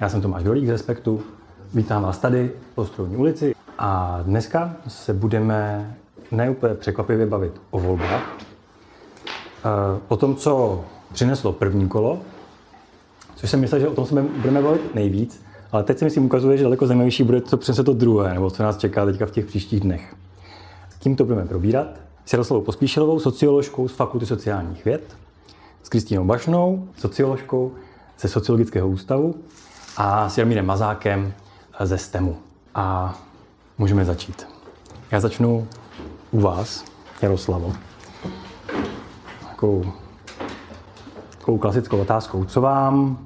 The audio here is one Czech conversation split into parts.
Já jsem Tomáš Dolík z Respektu, vítám vás tady po Strojní ulici a dneska se budeme neúplně překvapivě bavit o volbách. Eh, o tom, co přineslo první kolo, což jsem myslel, že o tom se budeme bavit nejvíc, ale teď se myslím ukazuje, že daleko zajímavější bude, co přinese to druhé, nebo co nás čeká teďka v těch příštích dnech. Tím to budeme probírat s Jaroslavou Pospíšilovou, socioložkou z Fakulty sociálních věd, s Kristýnou Bašnou, socioložkou ze Sociologického ústavu a s Jarmírem Mazákem ze STEMu. A můžeme začít. Já začnu u vás, Jaroslavo. Takovou, takovou klasickou otázkou. Co vám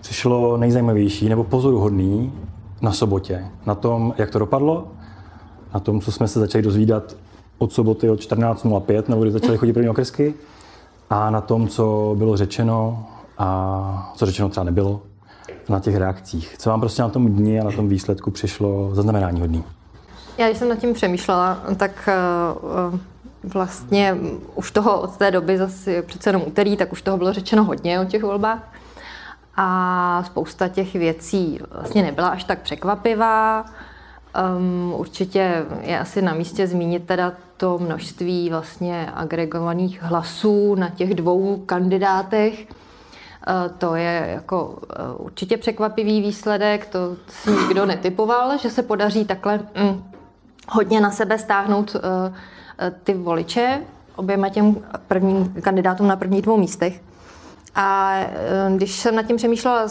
přišlo nejzajímavější nebo pozoruhodný na sobotě? Na tom, jak to dopadlo? Na tom, co jsme se začali dozvídat od soboty od 14.05, nebo kdy začaly chodit první okresky? A na tom, co bylo řečeno a co řečeno třeba nebylo na těch reakcích. Co vám prostě na tom dni a na tom výsledku přišlo zaznamenání hodný? Já když jsem nad tím přemýšlela, tak uh, vlastně už toho od té doby zase přece jenom úterý, tak už toho bylo řečeno hodně o těch volbách. A spousta těch věcí vlastně nebyla až tak překvapivá. Um, určitě je asi na místě zmínit teda to množství vlastně agregovaných hlasů na těch dvou kandidátech. Uh, to je jako uh, určitě překvapivý výsledek, to si nikdo netypoval, že se podaří takhle mm, hodně na sebe stáhnout uh, ty voliče oběma těm prvním kandidátům na prvních dvou místech. A když jsem nad tím přemýšlela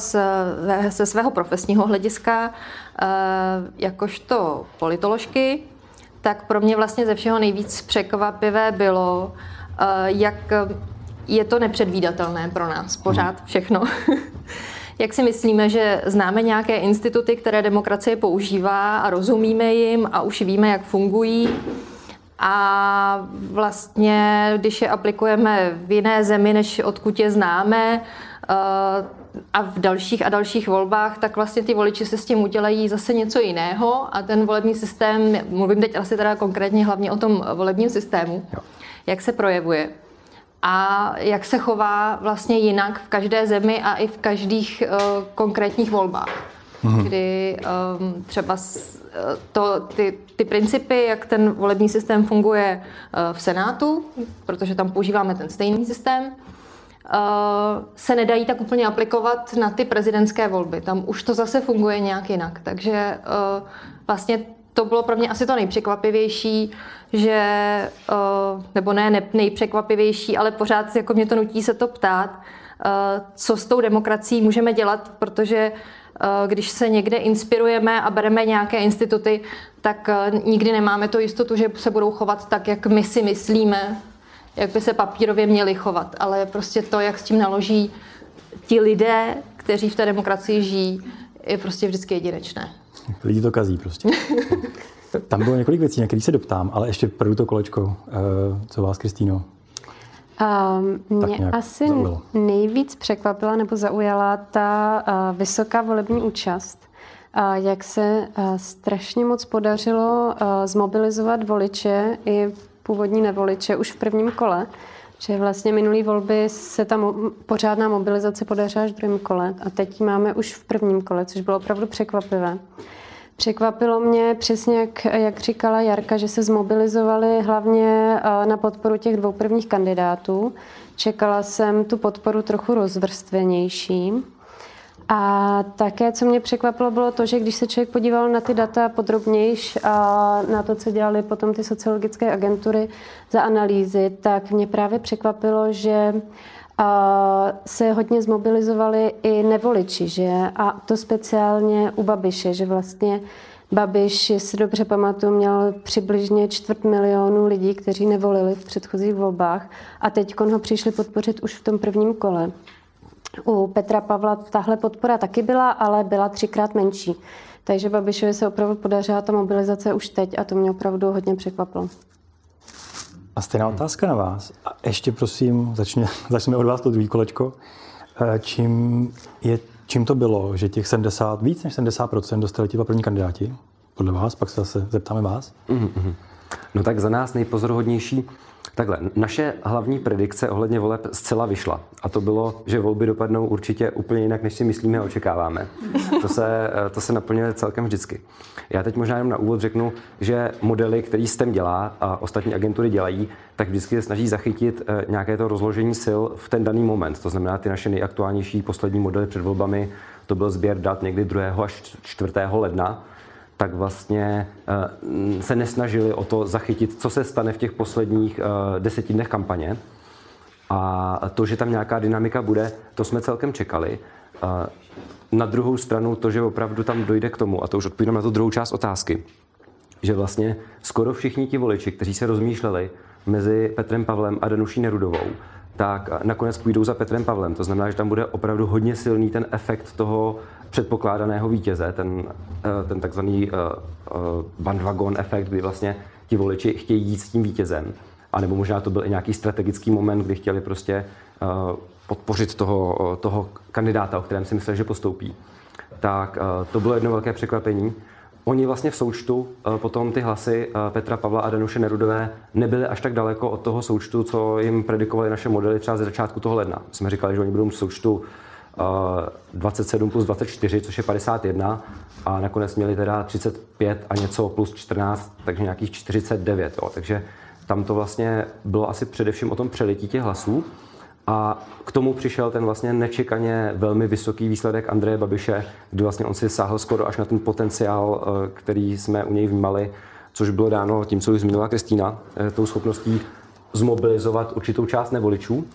ze svého profesního hlediska, jakožto politoložky, tak pro mě vlastně ze všeho nejvíc překvapivé bylo, jak je to nepředvídatelné pro nás pořád všechno. Jak si myslíme, že známe nějaké instituty, které demokracie používá a rozumíme jim a už víme, jak fungují. A vlastně, když je aplikujeme v jiné zemi, než odkud je známe, eh, a v dalších a dalších volbách, tak vlastně ty voliči se s tím udělají zase něco jiného a ten volební systém, mluvím teď asi teda konkrétně hlavně o tom volebním systému, jo. jak se projevuje a jak se chová vlastně jinak v každé zemi a i v každých uh, konkrétních volbách. Mm-hmm. Kdy um, třeba s, eh, to, ty, ty principy, jak ten volební systém funguje uh, v Senátu, protože tam používáme ten stejný systém, uh, se nedají tak úplně aplikovat na ty prezidentské volby. Tam už to zase funguje nějak jinak. Takže uh, vlastně to bylo pro mě asi to nejpřekvapivější, že, eh, nebo ne nejpřekvapivější, ale pořád jako mě to nutí se to ptát, eh, co s tou demokracií můžeme dělat, protože eh, když se někde inspirujeme a bereme nějaké instituty, tak nikdy nemáme to jistotu, že se budou chovat tak, jak my si myslíme, jak by se papírově měli chovat. Ale prostě to, jak s tím naloží ti lidé, kteří v té demokracii žijí, je prostě vždycky jedinečné. Lidi to kazí prostě. Tam bylo několik věcí, na které se doptám, ale ještě první to kolečko. Eh, co vás, Kristýno? Um, mě asi zaujalo. nejvíc překvapila nebo zaujala ta uh, vysoká volební účast. Uh, jak se uh, strašně moc podařilo uh, zmobilizovat voliče i původní nevoliče už v prvním kole. Že vlastně minulý volby se ta mo- pořádná mobilizace podařila až v druhém kole a teď máme už v prvním kole, což bylo opravdu překvapivé. Překvapilo mě přesně, jak, jak říkala Jarka, že se zmobilizovali hlavně eh, na podporu těch dvou prvních kandidátů. Čekala jsem tu podporu trochu rozvrstvenější. A také, co mě překvapilo, bylo to, že když se člověk podíval na ty data podrobnějš a na to, co dělali potom ty sociologické agentury za analýzy, tak mě právě překvapilo, že se hodně zmobilizovali i nevoliči, že? A to speciálně u Babiše, že vlastně Babiš, jestli dobře pamatuju, měl přibližně čtvrt milionu lidí, kteří nevolili v předchozích volbách a teď ho přišli podpořit už v tom prvním kole. U Petra Pavla tahle podpora taky byla, ale byla třikrát menší. Takže Babišovi se opravdu podařila ta mobilizace už teď a to mě opravdu hodně překvapilo. A stejná otázka na vás. A ještě prosím, začně, začneme od vás to druhý kolečko. Eh, čím, je, čím to bylo, že těch 70, víc než 70% dostali ti první kandidáti? Podle vás, pak se zase zeptáme vás. Mm-hmm. No tak za nás nejpozoruhodnější Takhle, naše hlavní predikce ohledně voleb zcela vyšla. A to bylo, že volby dopadnou určitě úplně jinak, než si myslíme a očekáváme. To se, to se naplňuje celkem vždycky. Já teď možná jenom na úvod řeknu, že modely, který STEM dělá a ostatní agentury dělají, tak vždycky se snaží zachytit eh, nějaké to rozložení sil v ten daný moment. To znamená, ty naše nejaktuálnější poslední modely před volbami, to byl sběr dat někdy 2. až 4. ledna, tak vlastně eh, se nesnažili o to zachytit, co se stane v těch posledních eh, deseti dnech kampaně. A to, že tam nějaká dynamika bude, to jsme celkem čekali. Eh, na druhou stranu to, že opravdu tam dojde k tomu, a to už odpovídám na tu druhou část otázky, že vlastně skoro všichni ti voliči, kteří se rozmýšleli mezi Petrem Pavlem a Danuší Nerudovou, tak nakonec půjdou za Petrem Pavlem. To znamená, že tam bude opravdu hodně silný ten efekt toho předpokládaného vítěze, ten, eh, ten takzvaný eh, eh, bandwagon efekt, kdy vlastně ti voliči chtějí jít s tím vítězem. A nebo možná to byl i nějaký strategický moment, kdy chtěli prostě podpořit toho, toho kandidáta, o kterém si mysleli, že postoupí. Tak to bylo jedno velké překvapení. Oni vlastně v součtu potom ty hlasy Petra Pavla a Danuše Nerudové nebyly až tak daleko od toho součtu, co jim predikovali naše modely třeba ze začátku toho ledna. Jsme říkali, že oni budou v součtu 27 plus 24, což je 51 a nakonec měli teda 35 a něco plus 14, takže nějakých 49. Jo. Takže tam to vlastně bylo asi především o tom přelití těch hlasů. A k tomu přišel ten vlastně nečekaně velmi vysoký výsledek Andreje Babiše, kdy vlastně on si sáhl skoro až na ten potenciál, eh, který jsme u něj vnímali, což bylo dáno tím, co už zmínila Kristýna, eh, tou schopností zmobilizovat určitou část nevoličů,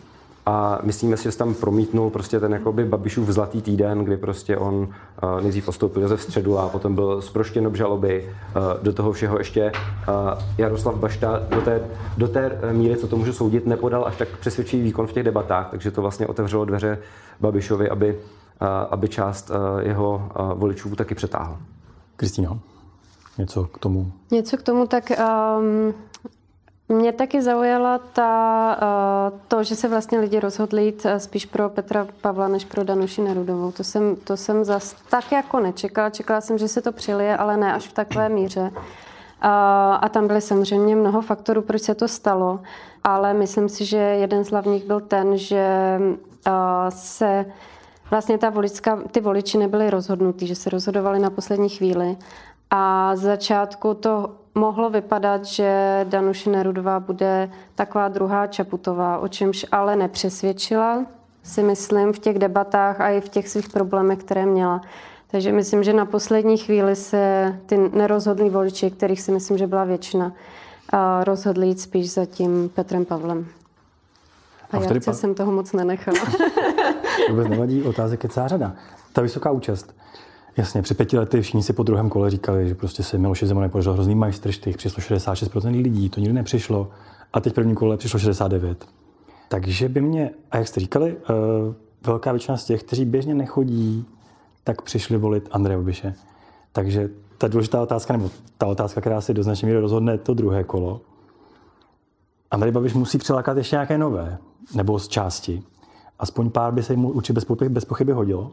a myslíme si, že se tam promítnul prostě ten jakoby Babišův zlatý týden, kdy prostě on uh, nejdřív postoupil ze středu a potom byl zproštěn obžaloby. Uh, do toho všeho ještě uh, Jaroslav Bašta do té, do té míry, co to můžu soudit, nepodal až tak přesvědčivý výkon v těch debatách, takže to vlastně otevřelo dveře Babišovi, aby, uh, aby část uh, jeho uh, voličů taky přetáhl. Kristýno, něco k tomu? Něco k tomu, tak um, mě taky zaujala ta, eh, to, že se vlastně lidi rozhodli jít eh, spíš pro Petra Pavla než pro Danuši Nerudovou. To jsem, to jsem zas tak jako nečekala. Čekala jsem, že se to přilije, ale ne až v takové míře. A, a tam byly samozřejmě mnoho faktorů, proč se to stalo, ale myslím si, že jeden z hlavních byl ten, že eh, se vlastně ta voličská, ty voliči nebyli rozhodnutí, že se rozhodovali na poslední chvíli. A z začátku to mohlo vypadat, že Danuše Nerudová bude taková druhá Čaputová, o čemž ale nepřesvědčila, si myslím, v těch debatách a i v těch svých problémech, které měla. Takže myslím, že na poslední chvíli se ty nerozhodlí voliči, kterých si myslím, že byla většina, rozhodli jít spíš za tím Petrem Pavlem. A, a já pa... jsem toho moc nenechala. Vůbec nevadí, otázek je celá řada. Ta vysoká účast. Jasně, před pěti lety všichni si po druhém kole říkali, že prostě se Miloše Zeman podařil hrozný majstrštych, přišlo 66% lidí, to nikdy nepřišlo a teď v prvním kole přišlo 69. Takže by mě, a jak jste říkali, uh, velká většina z těch, kteří běžně nechodí, tak přišli volit Andreje Babiše. Takže ta důležitá otázka, nebo ta otázka, která si do značné míry rozhodne to druhé kolo, Andrej Babiš musí přilákat ještě nějaké nové, nebo z části. Aspoň pár by se mu určitě bez pochyby hodilo.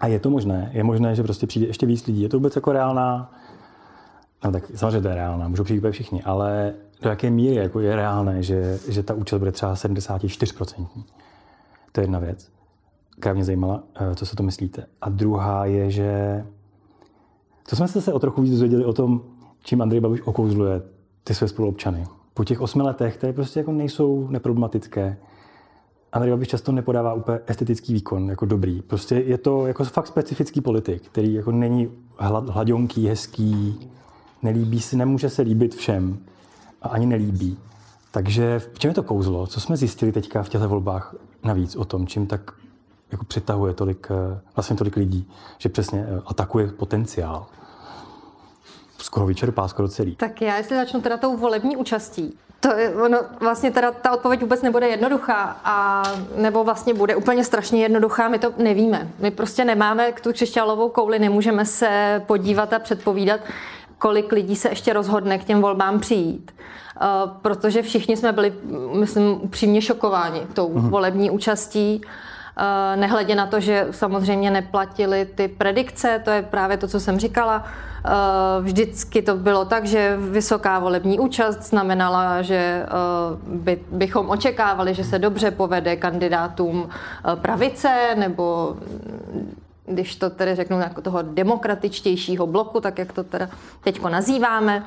A je to možné. Je možné, že prostě přijde ještě víc lidí. Je to vůbec jako reálná, no tak samozřejmě to je reálná, můžou přijít všichni, ale do jaké míry jako je reálné, že, že ta účast bude třeba 74%. To je jedna věc, která mě zajímala, eh, co se to myslíte. A druhá je, že to jsme se o trochu víc dozvěděli o tom, čím Andrej Babiš okouzluje ty své spoluobčany. Po těch osmi letech, které prostě jako nejsou neproblematické, Andrej Babiš často nepodává úplně estetický výkon jako dobrý. Prostě je to jako fakt specifický politik, který jako není hladonký, hezký, nelíbí si, nemůže se líbit všem a ani nelíbí. Takže v čem je to kouzlo? Co jsme zjistili teďka v těchto volbách navíc o tom, čím tak jako přitahuje tolik, eh, vlastně tolik lidí, že přesně eh, atakuje potenciál? Skoro vyčerpá, skoro celý. Tak já jestli začnu teda tou volební účastí, to je, ono, vlastně teda ta odpověď vůbec nebude jednoduchá a nebo vlastně bude úplně strašně jednoduchá, my to nevíme. My prostě nemáme tu křišťálovou kouli, nemůžeme se podívat a předpovídat, kolik lidí se ještě rozhodne k těm volbám přijít. Uh, protože všichni jsme byli, myslím, upřímně šokováni tou uh-huh. volební účastí Nehledě na to, že samozřejmě neplatili ty predikce, to je právě to, co jsem říkala. Vždycky to bylo tak, že vysoká volební účast znamenala, že by, bychom očekávali, že se dobře povede kandidátům pravice nebo když to tedy řeknu jako toho demokratičtějšího bloku, tak jak to teda teďko nazýváme.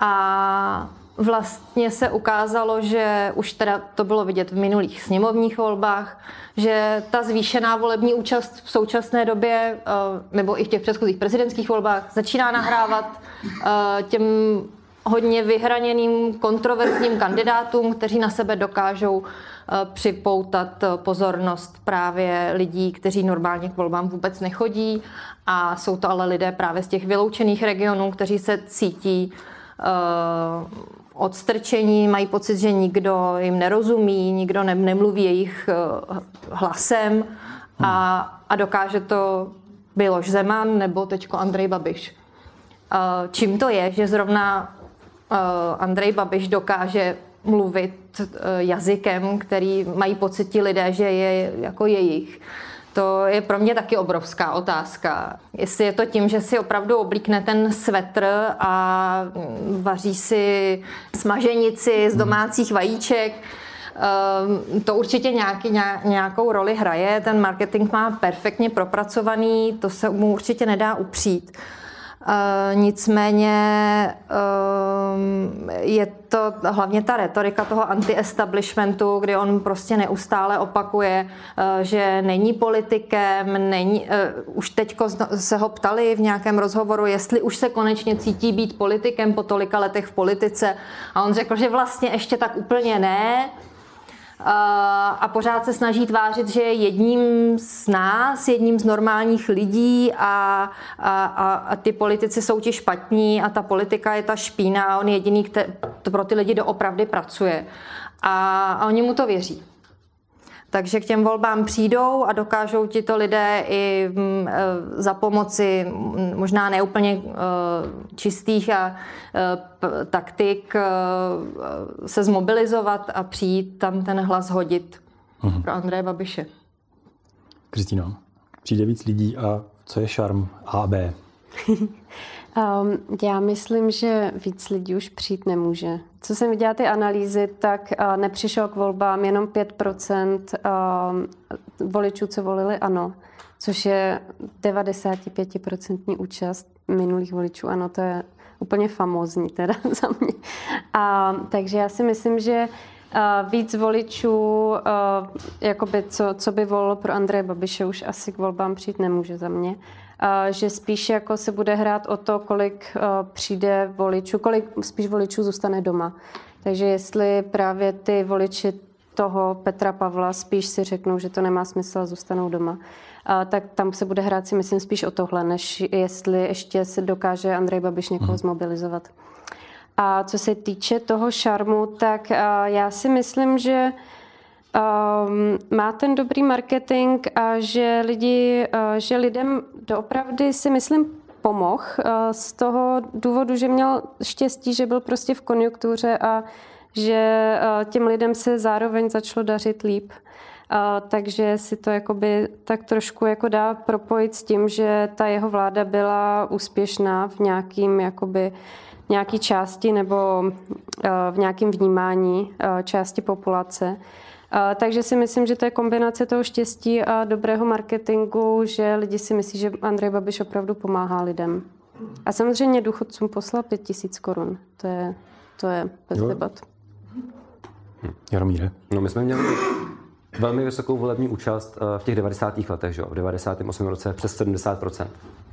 A vlastně se ukázalo, že už teda to bylo vidět v minulých sněmovních volbách, že ta zvýšená volební účast v současné době, eh, nebo i v těch předchozích prezidentských volbách, začíná nahrávat eh, těm hodně vyhraněným kontroverzním kandidátům, kteří na sebe dokážou Eh, připoutat pozornost právě lidí, kteří normálně k volbám vůbec nechodí. A jsou to ale lidé právě z těch vyloučených regionů, kteří se cítí odstrčení, mají pocit, že nikdo jim nerozumí, nikdo ne, nemluví jejich uh, hlasem a, a dokáže to Miloš Zeman nebo teďko Andrej Babiš. Uh, čím to je, že zrovna Andrej Babiš dokáže mluvit eh, jazykem, který mají pocit ti lidé, že je jako jejich. To je pro mě taky obrovská otázka. Jestli je to tím, že si opravdu oblíkne ten svetr a vaří si smaženici z domácích vajíček, ehm, to určitě nějaký, nějakou roli hraje. Ten marketing má perfektně propracovaný, to se mu určitě nedá upřít. Uh, nicméně uh, je to hlavně ta retorika toho anti-establishmentu, kdy on prostě neustále opakuje, uh, že není politikem, není, už teď se ho ptali v nějakém rozhovoru, jestli už se konečně cítí být politikem po tolika letech v politice. A on řekl, že vlastně ještě tak úplně ne, a pořád se snaží tvářit, že je jedním z nás, jedním z normálních lidí a, a, a, a ty politici jsou ti špatní a ta politika je ta špína a on je jediný, který pro ty lidi doopravdy pracuje. A, a oni mu to věří. Takže k těm volbám přijdou a dokážou ti to lidé i mm, e, za pomoci možná neúplně e, čistých a e, taktik se zmobilizovat a přijít tam ten hlas hodit uhum. pro Andreje Babiše. Kristýno, přijde víc lidí a co je šarm A a B? Um, já myslím, že víc lidí už přijít nemůže. Co jsem viděla ty analýzy, tak uh, nepřišel k volbám jenom 5% uh, voličů, co volili ano, což je 95% účast minulých voličů. Ano, to je úplně famózní teda za mě. A, takže já si myslím, že Uh, víc voličů, uh, jakoby co, co by volilo pro Andreje Babiše, už asi k volbám přijít nemůže za mě že spíš jako se bude hrát o to, kolik přijde voličů, kolik spíš voličů zůstane doma. Takže jestli právě ty voliči toho Petra Pavla spíš si řeknou, že to nemá smysl a zůstanou doma, tak tam se bude hrát si myslím spíš o tohle, než jestli ještě se dokáže Andrej Babiš někoho mhm. zmobilizovat. A co se týče toho šarmu, tak já si myslím, že um, má ten dobrý marketing a že, lidi, uh, že lidem doopravdy si myslím pomohl uh, z toho důvodu, že měl štěstí, že byl prostě v konjunktuře a že uh, těm lidem se zároveň začalo dařit líp. Uh, takže si to jakoby tak trošku jako dá propojit s tím, že ta jeho vláda byla úspěšná v nějakým jakoby nějaký části nebo uh, v nějakém vnímání uh, části populace. Takže si myslím, že to je kombinace toho štěstí a dobrého marketingu, že lidi si myslí, že Andrej Babiš opravdu pomáhá lidem. A samozřejmě důchodcům poslal pět tisíc korun. To je, to je bez jo. debat. Hm. Jaromíre? No my jsme měli velmi vysokou volební účast eh, v těch 90. letech, že? v 98. roce přes 70%.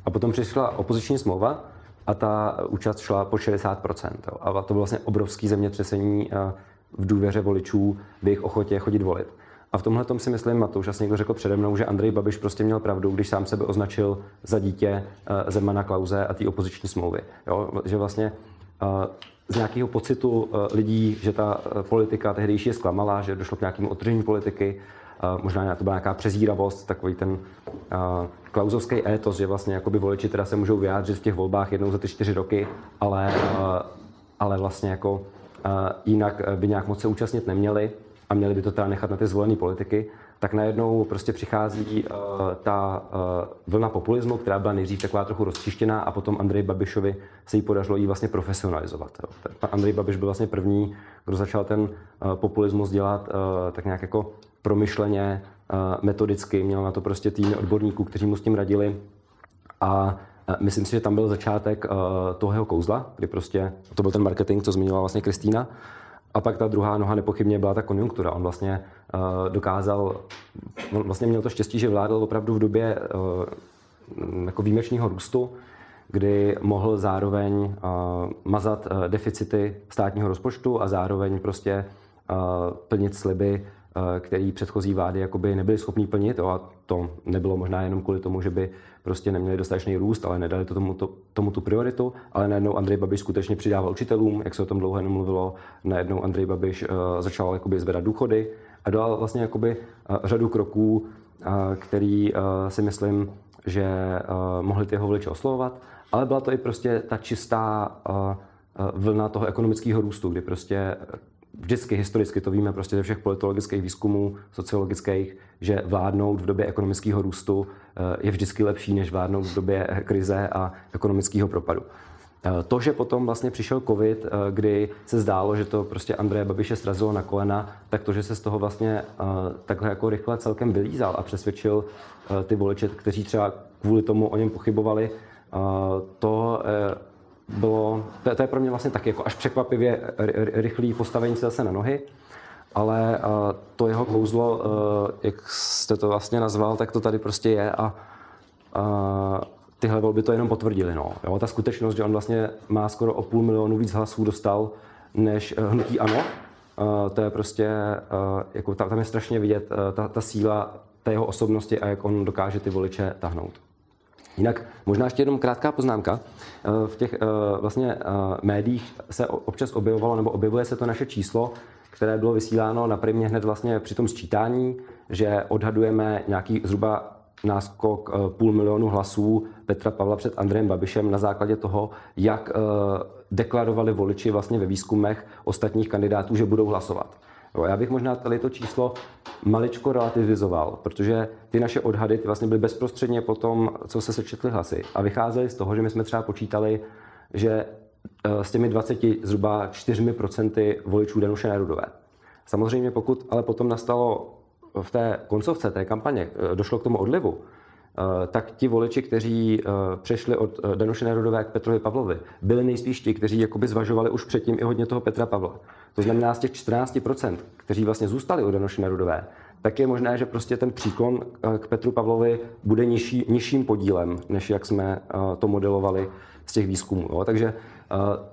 A potom přišla opoziční smlouva a ta účast šla po 60%. Jo? A to bylo vlastně obrovský zemětřesení eh, v důvěře voličů, v jejich ochotě chodit volit. A v tomhle tom si myslím, a to už asi někdo řekl přede mnou, že Andrej Babiš prostě měl pravdu, když sám sebe označil za dítě uh, Zemana Klauze a té opoziční smlouvy. Jo? Že vlastně uh, z nějakého pocitu uh, lidí, že ta politika tehdejší je zklamala, že došlo k nějakému otržení politiky, možná to byla nějaká přezíravost, takový ten klauzovský étos, že vlastně jakoby voliči teda se můžou vyjádřit v těch volbách jednou za ty čtyři roky, ale, ale vlastně jako jinak by nějak moc se účastnit neměli a měli by to teda nechat na ty zvolené politiky, tak najednou prostě přichází uh, ta uh, vlna populismu, která byla nejdřív taková trochu rozčištěná a potom Andrej Babišovi se jí podařilo ji vlastně profesionalizovat. Pan Andrej Babiš byl vlastně první, kdo začal ten populismus dělat tak nějak jako promyšleně, metodicky, měl na to prostě týmy odborníků, kteří mu s tím radili a Myslím si, že tam byl začátek uh, toho jeho kouzla, kdy prostě, to byl ten marketing, co zmiňovala vlastně Kristýna, a pak ta druhá noha nepochybně byla ta konjunktura. On vlastně uh, dokázal, on vlastně měl to štěstí, že vládl opravdu v době uh, jako výjimečného růstu, kdy mohl zároveň mazat deficity státního rozpočtu a zároveň prostě plnit sliby Eh, který předchozí vlády jakoby nebyly schopní plnit. Jo, a to nebylo možná jenom kvůli tomu, že by prostě neměli dostatečný růst, ale nedali to tomu, to, tomu tu prioritu. Ale najednou Andrej Babiš skutečně přidával učitelům, jak se o tom dlouho jenom mluvilo. Najednou Andrej Babiš uh, začal jakoby zvedat důchody a dal vlastně jakoby uh, řadu kroků, uh, který uh, si myslím, že uh, mohli ty jeho voliče oslovovat. Ale byla to i prostě ta čistá uh, vlna toho ekonomického růstu, kdy prostě vždycky historicky to víme prostě ze všech politologických výzkumů, sociologických, že vládnout v době ekonomického růstu eh, je vždycky lepší, než vládnout v době krize a ekonomického propadu. Eh, to, že potom vlastně přišel covid, eh, kdy se zdálo, že to prostě Andreje Babiše srazilo na kolena, tak to, že se z toho vlastně takhle jako rychle celkem vylízal a přesvědčil ty voliče, kteří třeba kvůli tomu o něm pochybovali, to bylo, to, to je pro mě vlastně taky jako až překvapivě rychlý postavení se zase na nohy, ale to jeho kouzlo, uh, jak jste to vlastně nazval, tak to tady prostě je a uh, tyhle volby to jenom potvrdili. No. Jo, ta skutečnost, že on vlastně má skoro o půl milionu víc hlasů dostal než hnutí ANO, uh, to je prostě, jako tam, tam je strašně vidět ta, ta síla té jeho osobnosti a jak on dokáže ty voliče tahnout. Jinak možná ještě jenom krátká poznámka. Eh, v těch eh, vlastně eh, médiích se občas objevovalo, nebo objevuje se to naše číslo, které bylo vysíláno na primě hned vlastně při tom sčítání, že odhadujeme nějaký zhruba náskok půl milionu hlasů Petra Pavla před Andrejem Babišem na základě toho, jak deklarovali voliči vlastně ve výzkumech ostatních kandidátů, že budou hlasovat. Jo, já bych možná tady to číslo maličko relativizoval, protože ty naše odhady ty vlastně byly bezprostředně po tom, co se sečetly hlasy a vycházely z toho, že my jsme třeba počítali, že eh, s těmi 20 zhruba 4% voličů Danuše Nerudové. Samozřejmě pokud ale potom nastalo v té koncovce té kampaně, eh, došlo k tomu odlivu, tak ti voliči, kteří eh, přešli od eh, Danuše Nerudové k Petrovi Pavlovi, byli nejspíš ti, kteří jakoby zvažovali už předtím i hodně toho Petra Pavla. To znamená z těch 14%, kteří vlastně zůstali u Danuše Nerudové, tak je možné, že prostě ten příklon k Petru Pavlovi bude nižší, nižším podílem, než jak jsme to modelovali z těch výzkumů. Jo. Takže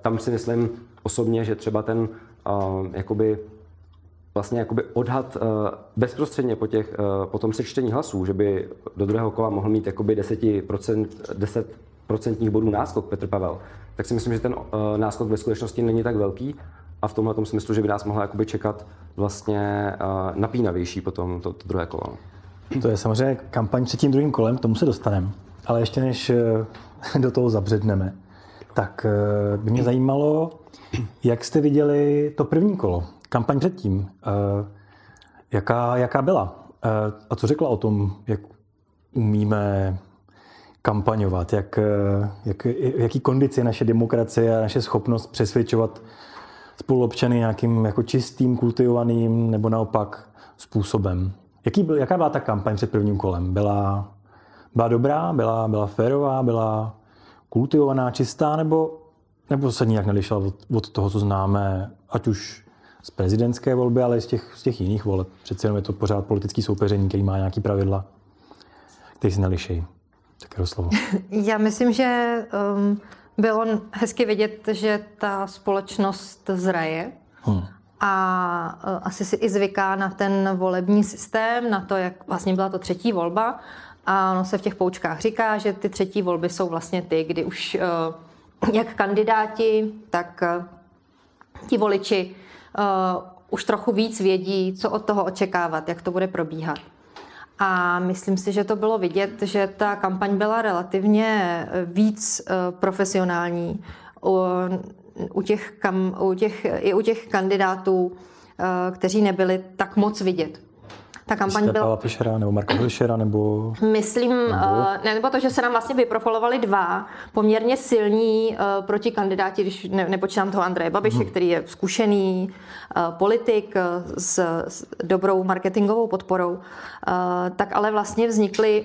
tam si myslím osobně, že třeba ten jakoby vlastně jakoby odhad uh, bezprostředně po, těch, uh, po tom sečtení hlasů, že by do druhého kola mohl mít jakoby 10%, 10 procentních bodů náskok Petr Pavel, tak si myslím, že ten uh, náskok ve skutečnosti není tak velký a v tomhle tom smyslu, že by nás mohla jakoby čekat vlastně napínavější potom to, to druhé kolo. To je samozřejmě kampaň před tím druhým kolem, k tomu se dostaneme. Ale ještě než do toho zabředneme, tak by mě zajímalo, jak jste viděli to první kolo kampaň předtím, eh, jaká, jaká byla? Eh, a co řekla o tom, jak umíme kampaňovat, jak, eh, jak, jaký kondici je naše demokracie a naše schopnost přesvědčovat spoluobčany nějakým jako čistým, kultivovaným nebo naopak způsobem. Jaký byl, jaká byla ta kampaň před prvním kolem? Byla, byla dobrá, byla, byla férová, byla kultivovaná, čistá, nebo, nebo se nijak nelišila od, od toho, co známe, ať už z prezidentské volby, ale i z těch, z těch jiných voleb. Přece jenom je to pořád politický soupeření, který má nějaký pravidla, který se nelišejí. Tak slovo. Já myslím, že um, bylo hezky vidět, že ta společnost zraje hmm. a uh, asi si i zvyká na ten volební systém, na to, jak vlastně byla to třetí volba. A ono se v těch poučkách říká, že ty třetí volby jsou vlastně ty, kdy už uh, jak kandidáti, tak uh, ti voliči uh, už trochu víc vědí, co od toho očekávat, jak to bude probíhat. A myslím si, že to bylo vidět, že ta kampaň byla relativně víc uh, profesionální u, u, těch, kam, u těch, i u těch kandidátů, uh, kteří nebyli tak moc vidět. Ta kampaň byla... Fischera nebo Marka Fischera nebo... Myslím, nebo... Uh, ne, nebo to, že se nám vlastně vyprofilovali dva poměrně silní uh, protikandidáti, když ne, nepočítám toho Andreje Babiše, hmm. který je zkušený uh, politik uh, s, s dobrou marketingovou podporou, uh, tak ale vlastně vznikly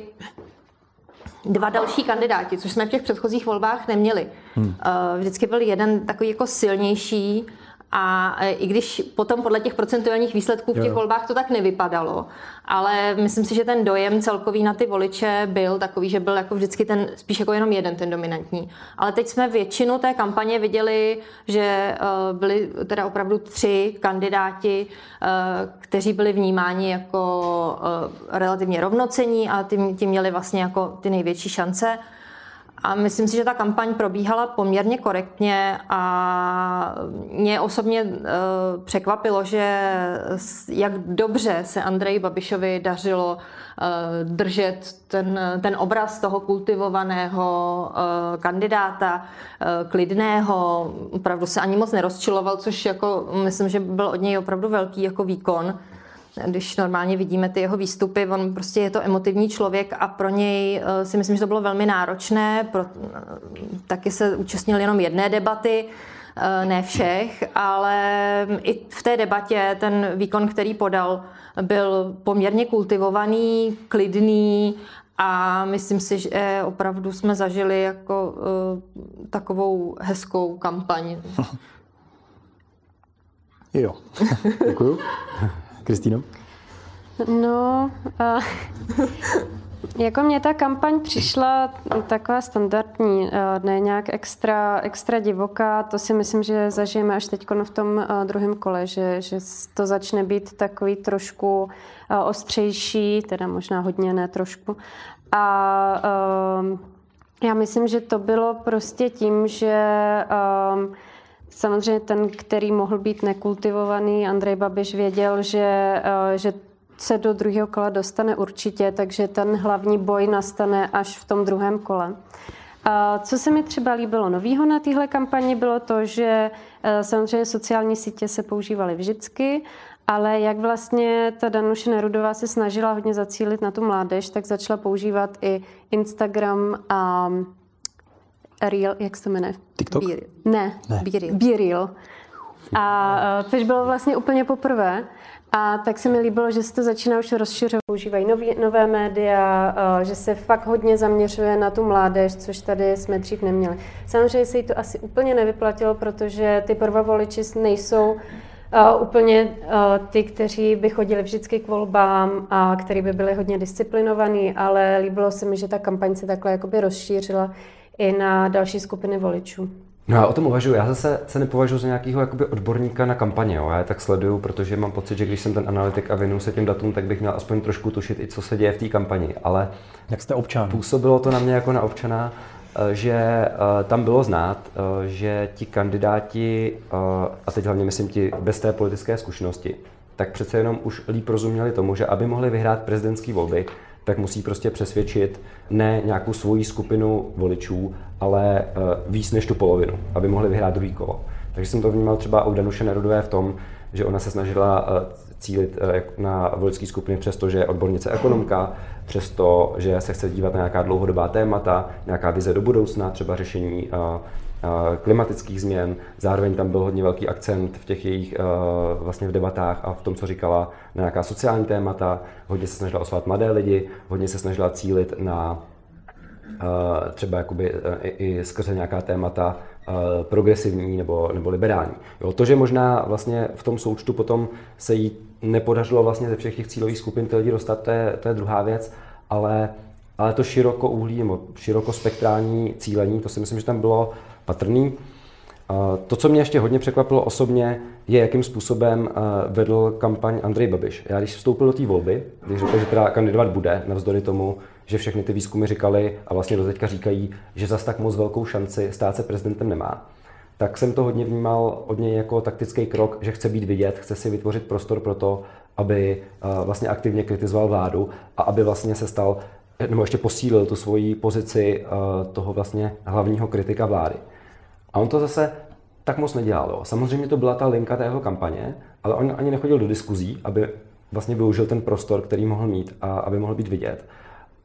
dva další kandidáti, což jsme v těch předchozích volbách neměli. Hmm. Vždycky byl jeden takový jako silnější, a e, i když potom podle těch procentuálních výsledků v těch jo. volbách to tak nevypadalo, ale myslím si, že ten dojem celkový na ty voliče byl takový, že byl jako vždycky ten spíš jako jenom jeden ten dominantní. Ale teď jsme většinu té kampaně viděli, že e, byli teda opravdu tři kandidáti, e, kteří byli vnímáni jako relativně rovnocení a tím, tím měli vlastně jako ty největší šance. A myslím si, že ta kampaň probíhala poměrně korektně a mě osobně uh, překvapilo, že jak dobře se Andreji Babišovi dařilo uh, držet ten, ten obraz toho kultivovaného uh, kandidáta, klidného, opravdu se ani moc nerozčiloval, což jako myslím, že byl od něj opravdu velký jako výkon když normálně vidíme ty jeho výstupy, on prostě je to emotivní člověk a pro něj eh, si myslím, že to bylo velmi náročné. Pro, eh, taky se účastnil jenom jedné debaty, eh, ne všech, ale i v té debatě ten výkon, který podal, byl poměrně kultivovaný, klidný a myslím si, že opravdu jsme zažili jako takovou hezkou kampaň. Jo, děkuju. Kristýno? No, uh, jako mě ta kampaň přišla taková standardní, ne nějak extra, extra divoká. To si myslím, že zažijeme až teď v tom druhém kole, že, že to začne být takový trošku ostřejší, teda možná hodně, ne trošku. A um, já myslím, že to bylo prostě tím, že um, Samozřejmě ten, který mohl být nekultivovaný, Andrej Babiš věděl, že, eh, že se do druhého kola dostane určitě, takže ten hlavní boj nastane až v tom druhém kole. Co se mi třeba líbilo novýho na téhle kampani, bylo to, že eh, samozřejmě sociální sítě se používaly vždycky, ale jak vlastně ta Danuše Nerudová se snažila hodně zacílit na tu mládež, tak začala používat i Instagram a Real, jak se to jmenuje? TikTok? Be, ne, ne. Be Real. Be Real. A což bylo vlastně úplně poprvé. A tak se mi líbilo, že se to začíná už rozšiřovat. Používají nový, nové média, že se fakt hodně zaměřuje na tu mládež, což tady jsme dřív neměli. Samozřejmě se jí to asi úplně nevyplatilo, protože ty prvovoliči nejsou uh, úplně uh, ty, kteří by chodili vždycky k volbám a kteří by byli hodně disciplinovaní, ale líbilo se mi, že ta kampaň se takhle jakoby rozšířila i na další skupiny voličů. No já o tom uvažuji. Já zase se nepovažuji za nějakého jakoby odborníka na kampaně. Jo. Já je tak sleduju, protože mám pocit, že když jsem ten analytik a věnuju se těm datům, tak bych měl aspoň trošku tušit i co se děje v té kampani. Ale jak jste občan? Působilo to na mě jako na občana, eh, že eh, tam bylo znát, eh, že ti kandidáti, a teď hlavně myslím ti bez té politické zkušenosti, tak přece jenom už líp rozuměli tomu, že aby mohli vyhrát prezidentské volby, tak musí prostě přesvědčit ne nějakou svoji skupinu voličů, ale uh, víc než tu polovinu, aby mohli vyhrát druhý kolo. Takže jsem to vnímal třeba u Danuše Nerudové v tom, že ona se snažila uh, cílit uh, na voličské skupiny přesto, že je odbornice ekonomka, přesto, že se chce dívat na nějaká dlouhodobá témata, nějaká vize do budoucna, třeba řešení klimatických změn. Zároveň tam byl hodně velký akcent v těch jejich vlastně v debatách a v tom, co říkala na nějaká sociální témata. Hodně se snažila osvat mladé lidi, hodně se snažila cílit na třeba jakoby i, i skrze nějaká témata progresivní nebo, nebo liberální. Jo, to, že možná vlastně v tom součtu potom se jí nepodařilo vlastně ze všech těch cílových skupin ty lidi dostat, to je, to je druhá věc, ale, ale to širokouhlí nebo širokospektrální cílení, to si myslím, že tam bylo patrný. To, co mě ještě hodně překvapilo osobně, je, jakým způsobem vedl kampaň Andrej Babiš. Já když vstoupil do té volby, když řekl, že teda kandidovat bude, navzdory tomu, že všechny ty výzkumy říkali a vlastně do teďka říkají, že zas tak moc velkou šanci stát se prezidentem nemá, tak jsem to hodně vnímal od něj jako taktický krok, že chce být vidět, chce si vytvořit prostor pro to, aby vlastně aktivně kritizoval vládu a aby vlastně se stal, nebo ještě posílil tu svoji pozici toho vlastně hlavního kritika vlády. A on to zase tak moc nedělal. Jo. Samozřejmě to byla ta linka té jeho kampaně, ale on ani nechodil do diskuzí, aby vlastně využil ten prostor, který mohl mít a aby mohl být vidět.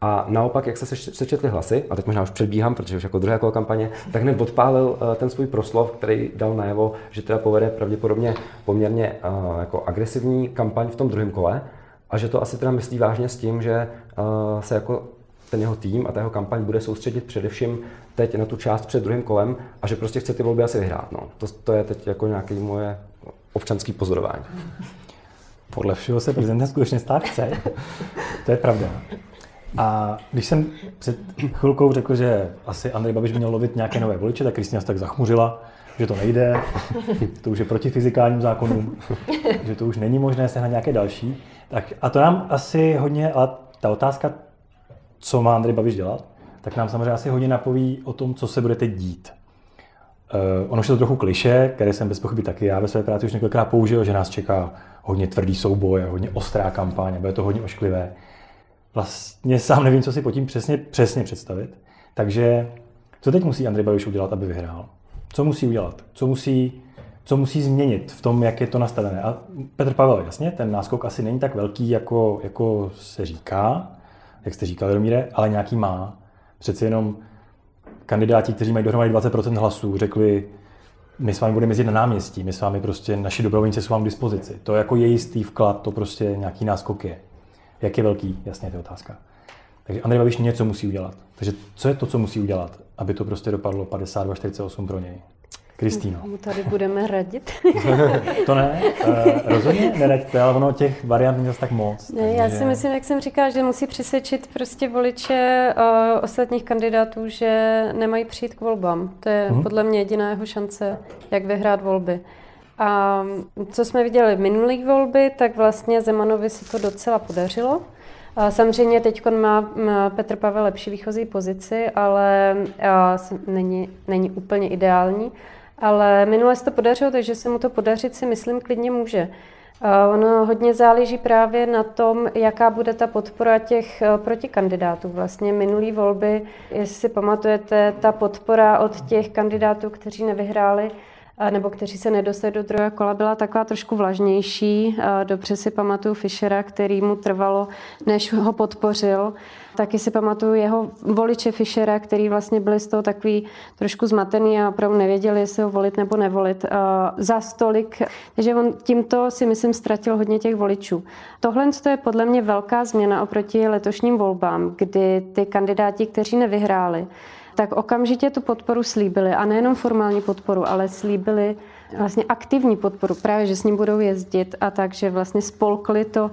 A naopak, jak se sečetly hlasy, a teď možná už předbíhám, protože už jako druhé kolo kampaně, tak hned odpálil eh, ten svůj proslov, který dal najevo, že teda povede pravděpodobně poměrně uh, jako agresivní kampaň v tom druhém kole a že to asi teda myslí vážně s tím, že uh, se jako ten jeho tým a ta jeho kampaň bude soustředit především teď na tu část před druhým kolem a že prostě chce ty volby asi vyhrát. No. To, to je teď jako nějaké moje občanské pozorování. Podle všeho se prezidentem skutečně stát chce. to je pravda. A když jsem před chvilkou řekl, že asi Andrej Babiš měl lovit nějaké nové voliče, tak Kristina se tak zachmuřila, že to nejde, to už je proti fyzikálním zákonům, že to už není možné sehnat nějaké další. Tak a to nám asi hodně, ale ta otázka, co má Andrej Babiš dělat, tak nám samozřejmě asi hodně napoví o tom, co se bude teď dít. Uh, ono je to trochu kliše, které jsem bez pochyby taky já ve své práci už několikrát použil, že nás čeká hodně tvrdý souboj, hodně ostrá kampaň, bude to hodně ošklivé vlastně sám nevím, co si pod tím přesně, přesně představit. Takže co teď musí Andrej Babiš udělat, aby vyhrál? Co musí udělat? Co musí, co musí změnit v tom, jak je to nastavené? A Petr Pavel, jasně, ten náskok asi není tak velký, jako, jako se říká, jak jste říkal, Romíre, ale nějaký má. Přece jenom kandidáti, kteří mají dohromady 20% hlasů, řekli, my s vámi budeme jezdit na náměstí, my s vámi prostě, naši dobrovolníci jsou vám k dispozici. To jako je jistý vklad, to prostě nějaký náskok je. Jak je velký? Jasně, to je otázka. Takže Andrej Babiš něco musí udělat. Takže co je to, co musí udělat, aby to prostě dopadlo 52-48 pro něj? Kristýno. Mu tady budeme radit. to ne, uh, rozhodně neraďte, ale ono těch variant není tak moc. Ne, takže... Já si myslím, jak jsem říkala, že musí přesvědčit prostě voliče uh, ostatních kandidátů, že nemají přijít k volbám. To je hmm. podle mě jediná jeho šance, jak vyhrát volby. A co jsme viděli v minulých volby, tak vlastně Zemanovi se to docela podařilo. Samozřejmě teď má Petr Pavel lepší výchozí pozici, ale není, není úplně ideální. Ale minule se to podařilo, takže se mu to podařit si myslím klidně může. Ono hodně záleží právě na tom, jaká bude ta podpora těch protikandidátů. Vlastně minulý volby, jestli si pamatujete, ta podpora od těch kandidátů, kteří nevyhráli, nebo kteří se nedostali do druhého kola, byla taková trošku vlažnější. Dobře si pamatuju Fischera, který mu trvalo, než ho podpořil. Taky si pamatuju jeho voliče Fischera, který vlastně byli z toho takový trošku zmatený a opravdu nevěděli, jestli ho volit nebo nevolit za stolik. Takže on tímto si myslím ztratil hodně těch voličů. Tohle je podle mě velká změna oproti letošním volbám, kdy ty kandidáti, kteří nevyhráli, tak okamžitě tu podporu slíbili. A nejenom formální podporu, ale slíbili vlastně aktivní podporu, právě, že s ním budou jezdit a tak, že vlastně spolkli to,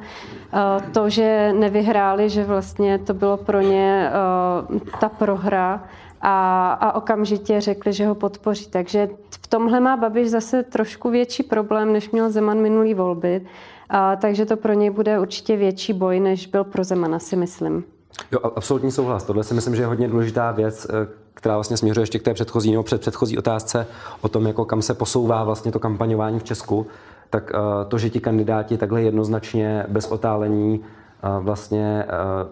eh, to, že nevyhráli, že vlastně to bylo pro ně eh, ta prohra a, a okamžitě řekli, že ho podpoří. Takže v tomhle má Babiš zase trošku větší problém, než měl Zeman minulý volby, a, takže to pro něj bude určitě větší boj, než byl pro Zemana, si myslím. Jo, absolutní souhlas. Tohle si myslím, že je hodně důležitá věc, eh, která vlastně směřuje ještě k té předchozí nebo před předchozí otázce o tom, jako kam se posouvá vlastně to kampaňování v Česku. Tak eh, to, že ti kandidáti takhle jednoznačně bez otálení eh, vlastně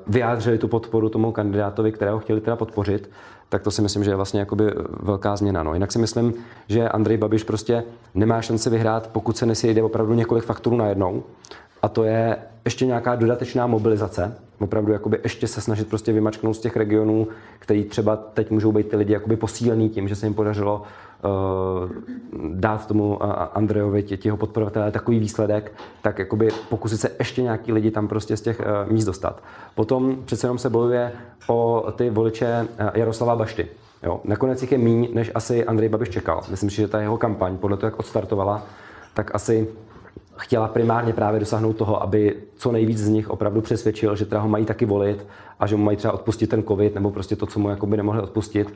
vyjádřili tu podporu tomu kandidátovi, kterého chtěli teda podpořit, tak to si myslím, že je vlastně jakoby velká změna. No. Jinak si myslím, že Andrej Babiš prostě nemá šanci vyhrát, pokud se nesejde opravdu několik faktorů najednou. A to je ještě nějaká dodatečná mobilizace, opravdu jakoby ještě se snažit prostě vymačknout z těch regionů, který třeba teď můžou být ty lidi jakoby posílený tím, že se jim podařilo uh, dát tomu uh, Andrejovi, tě, těho podporovatelé takový výsledek, tak jakoby pokusit se ještě nějaký lidi tam prostě z těch uh, míst dostat. Potom přece jenom se bojuje o ty voliče uh, Jaroslava Bašty. Jo. Nakonec jich je míň, než asi Andrej Babiš čekal. Myslím si, že ta jeho kampaň, podle toho, jak odstartovala, tak asi chtěla primárně právě dosáhnout toho, aby co nejvíc z nich opravdu přesvědčil, že teda ho mají taky volit a že mu mají třeba odpustit ten covid nebo prostě to, co mu jakoby nemohli odpustit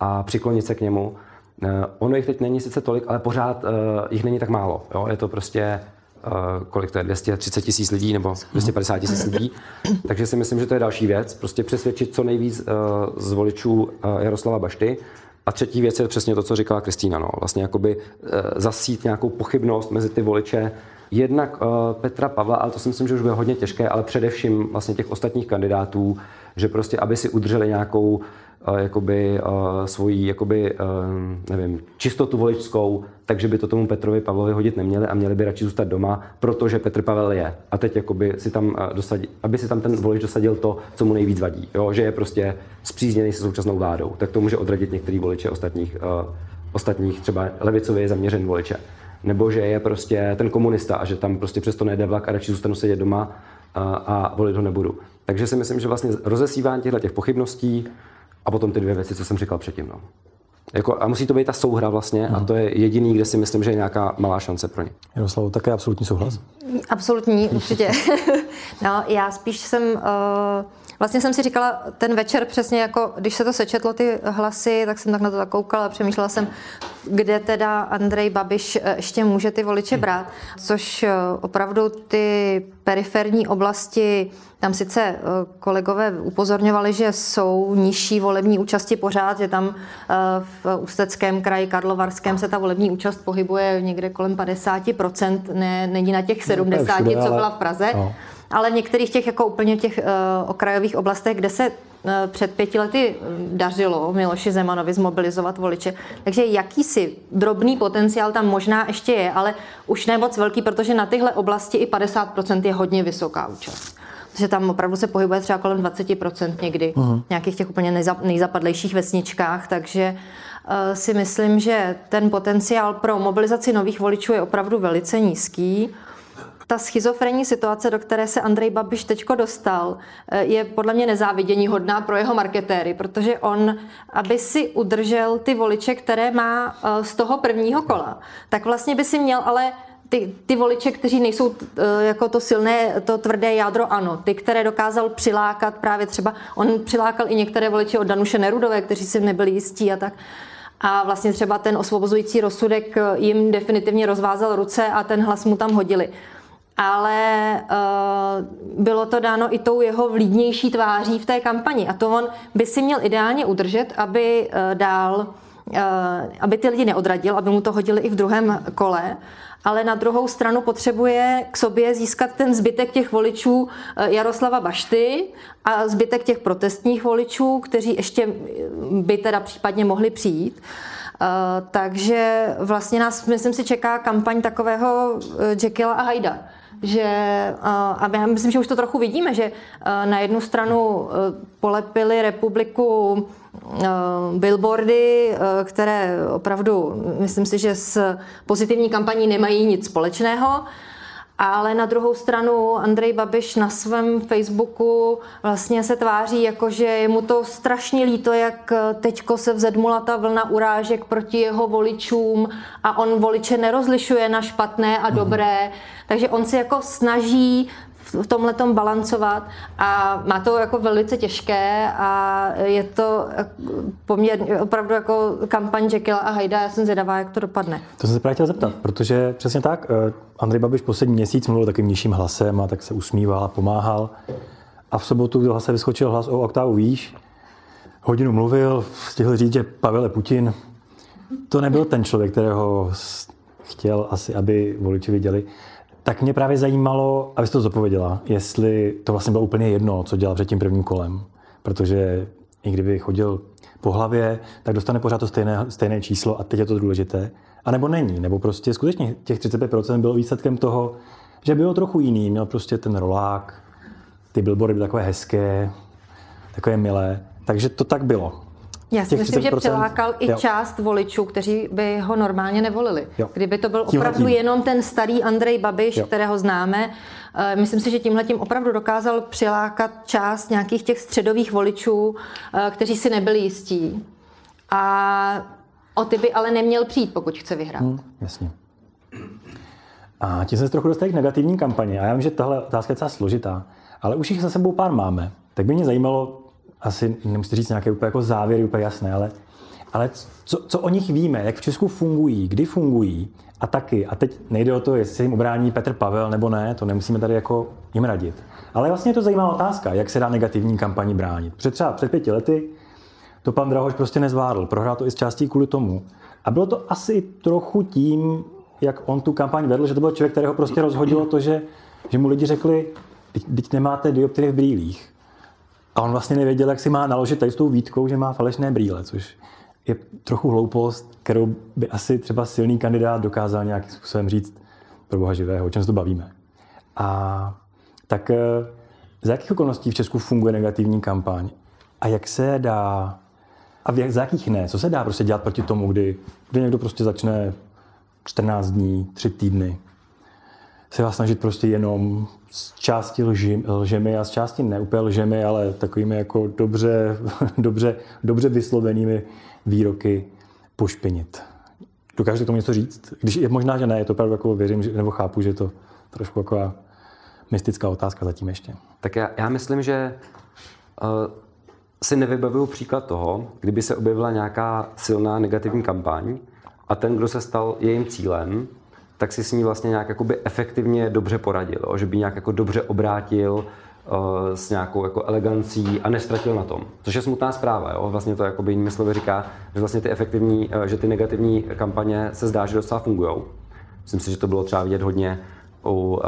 a přiklonit se k němu. Uh, ono jich teď není sice tolik, ale pořád uh, jich není tak málo. Jo? Je to prostě uh, kolik to je, 230 tisíc lidí nebo 250 tisíc lidí. Takže si myslím, že to je další věc. Prostě přesvědčit co nejvíc uh, z voličů uh, Jaroslava Bašty. A třetí věc je přesně to, co říkala Kristýna. No. Vlastně jakoby uh, zasít nějakou pochybnost mezi ty voliče, Jednak uh, Petra Pavla, ale to si myslím, že už bude hodně těžké, ale především vlastně těch ostatních kandidátů, že prostě, aby si udrželi nějakou uh, jakoby, svoji jakoby, nevím, čistotu voličskou, takže by to tomu Petrovi Pavlovi hodit neměli a měli by radši zůstat doma, protože Petr Pavel je. A teď jakoby si tam dosadí, aby si tam ten volič dosadil to, co mu nejvíc vadí, jo? že je prostě zpřízněný se současnou vládou, tak to může odradit některý voliče ostatních, uh, ostatních třeba levicově zaměřený voliče. Nebo že je prostě ten komunista a že tam prostě přesto nejde vlak a radši zůstanu sedět doma a, a volit ho nebudu. Takže si myslím, že vlastně rozesívání těchto těch pochybností a potom ty dvě věci, co jsem říkal předtím. No. Jako, a musí to být ta souhra vlastně a to je jediný, kde si myslím, že je nějaká malá šance pro ně. Jaroslavu, také absolutní souhlas? Absolutní, určitě. no, já spíš jsem, uh, vlastně jsem si říkala ten večer přesně jako, když se to sečetlo ty hlasy, tak jsem tak na to tak koukala a přemýšlela jsem, kde teda Andrej Babiš eh, ještě může ty voliče brát, což eh, opravdu ty periferní oblasti tam sice eh, kolegové upozorňovali, že jsou nižší volební účasti pořád, že tam v Ústeckém kraji, Karlovarském se ta volební účast pohybuje někde kolem 50%, ne, není na těch 70, no, co byla v Praze. No. Ale v některých těch jako úplně těch uh, okrajových oblastech, kde se uh, před pěti lety dařilo Miloši Zemanovi zmobilizovat voliče. Takže jakýsi drobný potenciál tam možná ještě je, ale už ne moc velký, protože na tyhle oblasti i 50% je hodně vysoká účast že tam opravdu se pohybuje třeba kolem 20% někdy, uh-huh. nějakých těch úplně nejzapadlejších vesničkách, takže uh, si myslím, že ten potenciál pro mobilizaci nových voličů je opravdu velice nízký. Ta schizofrenní situace, do které se Andrej Babiš teďko dostal, eh, je podle mě nezávidění hodná pro jeho marketéry, protože on, aby si udržel ty voliče, které má eh, z toho prvního kola, tak vlastně by si měl ale ty, ty voliče, kteří nejsou uh, jako to silné, to tvrdé jádro, ano. Ty, které dokázal přilákat právě třeba, on přilákal i některé voliče od Danuše Nerudové, kteří si nebyli jistí a tak. A vlastně třeba ten osvobozující rozsudek eh, jim definitivně rozvázal ruce a ten hlas mu tam hodili. Ale uh, bylo to dáno i tou jeho vlídnější tváří v té kampani. A to on by si měl ideálně udržet, aby uh, dál aby ty lidi neodradil, aby mu to hodili i v druhém kole ale na druhou stranu potřebuje k sobě získat ten zbytek těch voličů Jaroslava Bašty a zbytek těch protestních voličů, kteří ještě by teda případně mohli přijít. Uh, takže vlastně nás, myslím si, čeká kampaň takového uh, Jekylla a Hyda že, a já myslím, že už to trochu vidíme, že na jednu stranu polepili republiku billboardy, které opravdu, myslím si, že s pozitivní kampaní nemají nic společného, ale na druhou stranu Andrej Babiš na svém Facebooku vlastně se tváří jako, že je mu to strašně líto, jak teďko se vzedmula ta vlna urážek proti jeho voličům a on voliče nerozlišuje na špatné a dobré. Mm. Takže on se jako snaží v tomhle tom balancovat a má to jako velice těžké a je to poměrně opravdu jako kampaň Jekyll a Hyda, já jsem zvědavá, jak to dopadne. To jsem se právě chtěl zeptat, protože přesně tak, eh, Andrej Babiš poslední měsíc mluvil takým nižším hlasem a tak se usmíval a pomáhal a v sobotu, kdy se vyskočil hlas o oktávu výš, hodinu mluvil, stihl říct, že Pavel Putin. To nebyl ten člověk, kterého chtěl asi, aby voliči viděli. Tak mě právě zajímalo, abyste to zapověděla, jestli to vlastně bylo úplně jedno, co dělal před tím prvním kolem. Protože i kdyby chodil po hlavě, tak dostane pořád to stejné, stejné číslo a teď je to důležité. A nebo není, nebo prostě skutečně těch 35% bylo výsledkem toho, že bylo trochu jiný, měl prostě ten rolák, ty billboardy byly takové hezké, takové milé. Takže to tak bylo. Já si myslím, že přilákal i jo. část voličů, kteří by ho normálně nevolili. Jo. Kdyby to byl tímhle opravdu tím. jenom ten starý Andrej Babiš, jo. kterého známe, eh, myslím si, že tímhle tím opravdu dokázal přilákat část nějakých těch středových voličů, eh, kteří si nebyli jistí. A o ty by ale neměl přijít, pokud chce vyhrát. Hmm, jasně. A tím se trochu dostali k negativní kampani. A já vím, že tahle otázka je docela složitá, ale už jich za sebou pár máme. Tak by mě zajímalo, asi nemusíte říct nějaké úplně jako závěry, úplně jasné, ale, ale co, co o nich víme, jak v Česku fungují, kdy fungují a taky, a teď nejde o to, jestli jim obrání Petr Pavel nebo ne, to nemusíme tady jako jim radit. Ale vlastně je to zajímavá otázka, jak se dá negativní kampani bránit. Před třeba před pěti lety to pan Drahoš prostě nezvládl, prohrál to i z částí kvůli tomu. A bylo to asi trochu tím, jak on tu kampaň vedl, že to byl člověk, kterého prostě rozhodilo to, že, že mu lidi řekli, teď nemáte dioptrie v brýlích A on vlastně nevěděl, jak si má naložit tady s tou výtkou, že má falešné brýle, což je trochu hloupost, kterou by asi třeba silný kandidát dokázal nějakým způsobem říct pro boha živého, o čem se to bavíme. A tak eh, za jakých okolností v Česku funguje negativní kampaň? A jak se dá, a v, za jakých ne? Co se dá prostě dělat proti tomu, kdy, kdy někdo prostě začne 14 dní, 3 týdny se vás snažit prostě jenom z části lži, lžemi a z části ne úplně lžemi, ale takovými jako dobře, dobře, dobře vyslovenými výroky pošpinit. Dokážete tomu něco říct? Když je možná, že ne, je to opravdu jako věřím, že, nebo chápu, že je to trošku jako mystická otázka zatím ještě. Tak já, já myslím, že uh, si nevybavuju příklad toho, kdyby se objevila nějaká silná negativní kampaň a ten, kdo se stal jejím cílem, tak si s ní vlastně nějak jakoby efektivně dobře poradil, jo? že by nějak jako dobře obrátil uh, s nějakou jako elegancí a nestratil na tom. Což je smutná zpráva. Jo? Vlastně to jakoby jinými slovy říká, že vlastně ty efektivní, uh, že ty negativní kampaně se zdá, že docela fungují. Myslím si, že to bylo třeba vidět hodně u uh,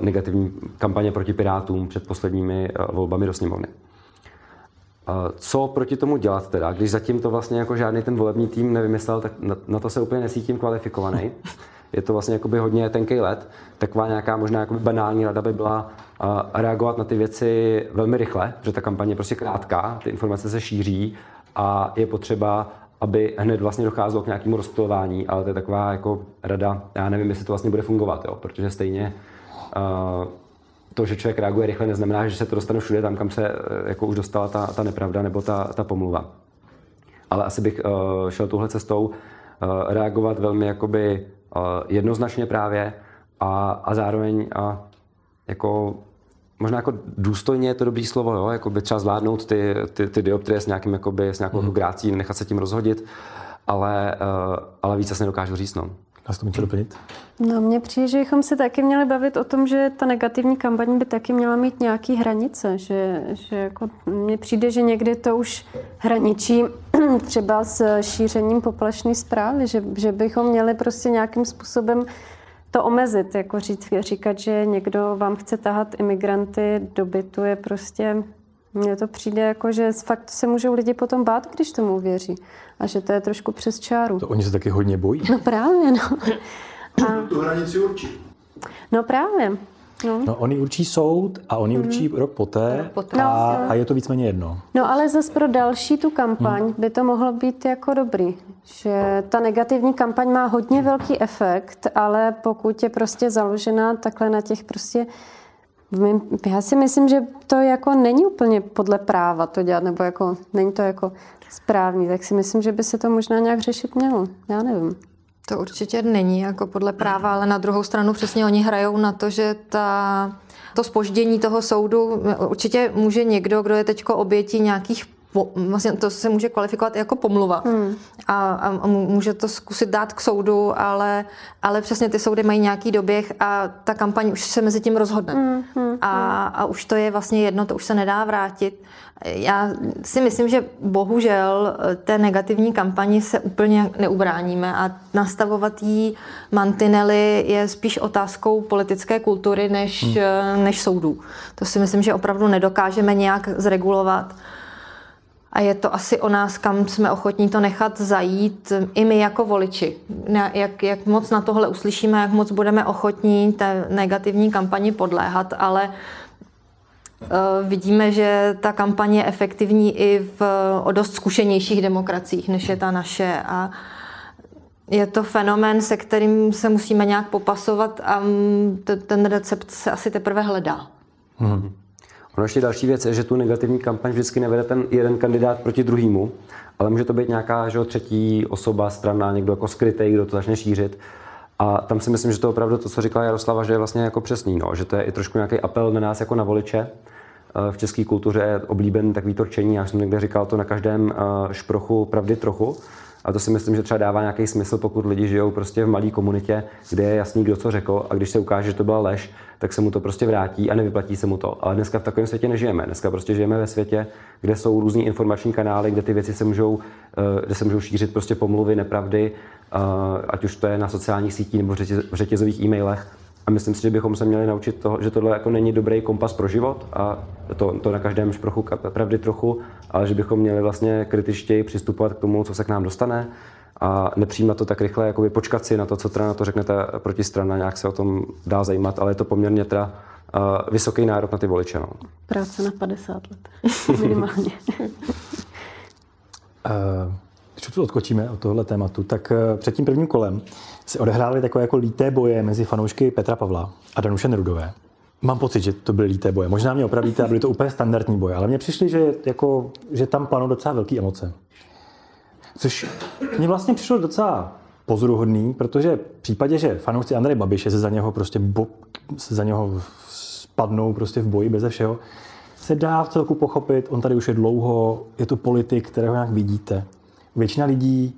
negativní kampaně proti Pirátům před posledními uh, volbami do sněmovny. Uh, co proti tomu dělat teda, když zatím to vlastně jako žádný ten volební tým nevymyslel, tak na, na to se úplně nesítím kvalifikovaný. je to vlastně jakoby hodně tenký let, taková nějaká možná jakoby banální rada by byla reagovat na ty věci velmi rychle, protože ta kampaně je prostě krátká, ty informace se šíří a je potřeba, aby hned vlastně docházelo k nějakému rozptilování, ale to je taková jako rada, já nevím, jestli to vlastně bude fungovat, jo, protože stejně to, že člověk reaguje rychle, neznamená, že se to dostane všude tam, kam se uh, jako už dostala ta, ta nepravda nebo ta, ta pomluva. Ale asi bych uh, šel touhle cestou, uh, reagovat velmi jakoby jednoznačně právě a, a zároveň a jako možná jako důstojně je to dobrý slovo, jo? Jako by třeba zvládnout ty, ty, ty dioptrie s, nějakým, jakoby, s nějakou mm. grácí, nechat se tím rozhodit, ale, uh, ale víc asi nedokážu říct. No. Dá se to něco doplnit? No, mně přijde, že bychom se taky měli bavit o tom, že ta negativní kampaň by taky měla mít nějaký hranice, že, že jako mně přijde, že někdy to už hraničí třeba s šířením poplašné zprávy, že, že bychom měli prostě nějakým způsobem to omezit, jako říct, říkat, že někdo vám chce tahat imigranty do bytu je prostě mně to přijde jako, že fakt se můžou lidi potom bát, když tomu věří. A že to je trošku přes čáru. To oni se taky hodně bojí. No právě, no. A... Tu hranici určí. No právě. No. no, oni určí soud a oni mm. určí rok poté, rok poté. A, no. a je to víceméně jedno. No ale zase pro další tu kampaň mm. by to mohlo být jako dobrý, že ta negativní kampaň má hodně velký efekt, ale pokud je prostě založená takhle na těch prostě já si myslím, že to jako není úplně podle práva to dělat, nebo jako není to jako správný, tak si myslím, že by se to možná nějak řešit mělo. Já nevím. To určitě není jako podle práva, ale na druhou stranu přesně oni hrajou na to, že ta, to spoždění toho soudu určitě může někdo, kdo je teď obětí nějakých vlastně to se může kvalifikovat jako pomluva hmm. a, a může to zkusit dát k soudu, ale, ale přesně ty soudy mají nějaký doběh a ta kampaň už se mezi tím rozhodne. Hmm, hmm, a, a už to je vlastně jedno, to už se nedá vrátit. Já si myslím, že bohužel té negativní kampani se úplně neubráníme a nastavovat jí mantinely je spíš otázkou politické kultury než, hmm. než soudů. To si myslím, že opravdu nedokážeme nějak zregulovat. A je to asi o nás, kam jsme ochotní to nechat zajít, i my jako voliči. Jak, jak moc na tohle uslyšíme, jak moc budeme ochotní té negativní kampani podléhat, ale uh, vidíme, že ta kampaně je efektivní i v o dost zkušenějších demokraciích, než je ta naše. A je to fenomén, se kterým se musíme nějak popasovat a ten recept se asi teprve hledá. Hmm. Ono ještě další věc je, že tu negativní kampaň vždycky nevede ten jeden kandidát proti druhému, ale může to být nějaká že, třetí osoba, strana, někdo jako skrytý, kdo to začne šířit. A tam si myslím, že to opravdu to, co říkala Jaroslava, že je vlastně jako přesný, no, že to je i trošku nějaký apel na nás jako na voliče. Eh, v české kultuře je oblíben takový torčení, já jsem někde říkal to na každém eh, šprochu pravdy trochu. A to si myslím, že třeba dává nějaký smysl, pokud lidi žijou prostě v malé komunitě, kde je jasný, kdo co řekl, a když se ukáže, že to byla lež, tak se mu to prostě vrátí a nevyplatí se mu to. Ale dneska v takovém světě nežijeme. Dneska prostě žijeme ve světě, kde jsou různý informační kanály, kde ty věci se můžou, eh, kde se můžou šířit prostě pomluvy, nepravdy, eh, ať už to je na sociálních sítích nebo v řetězových e-mailech. A myslím si, že bychom se měli naučit toho, že tohle jako není dobrý kompas pro život a to, to na každém šprochu pravdy trochu, ale že bychom měli vlastně kritičtěji přistupovat k tomu, co se k nám dostane a nepřijímat to tak rychle, jakoby počkat si na to, co teda na to řeknete protistrana, nějak se o tom dá zajímat, ale je to poměrně teda uh, vysoký nárok na ty voliče. No. Práce na 50 let, minimálně. uh, když tu odkočíme od tohohle tématu, tak uh, před tím prvním kolem se odehrály takové jako líté boje mezi fanoušky Petra Pavla a Danuše Nerudové. Mám pocit, že to byly líté boje. Možná mě opravíte a byly to úplně standardní boje, ale mně přišly, že, jako, že tam panou docela velké emoce. Což mně vlastně přišlo docela pozoruhodný, protože v případě, že fanoušci Andreje Babiše se za něho prostě bo, se za něho spadnou prostě v boji beze všeho, se dá v celku pochopit, on tady už je dlouho, je to politik, kterého nějak vidíte. Většina lidí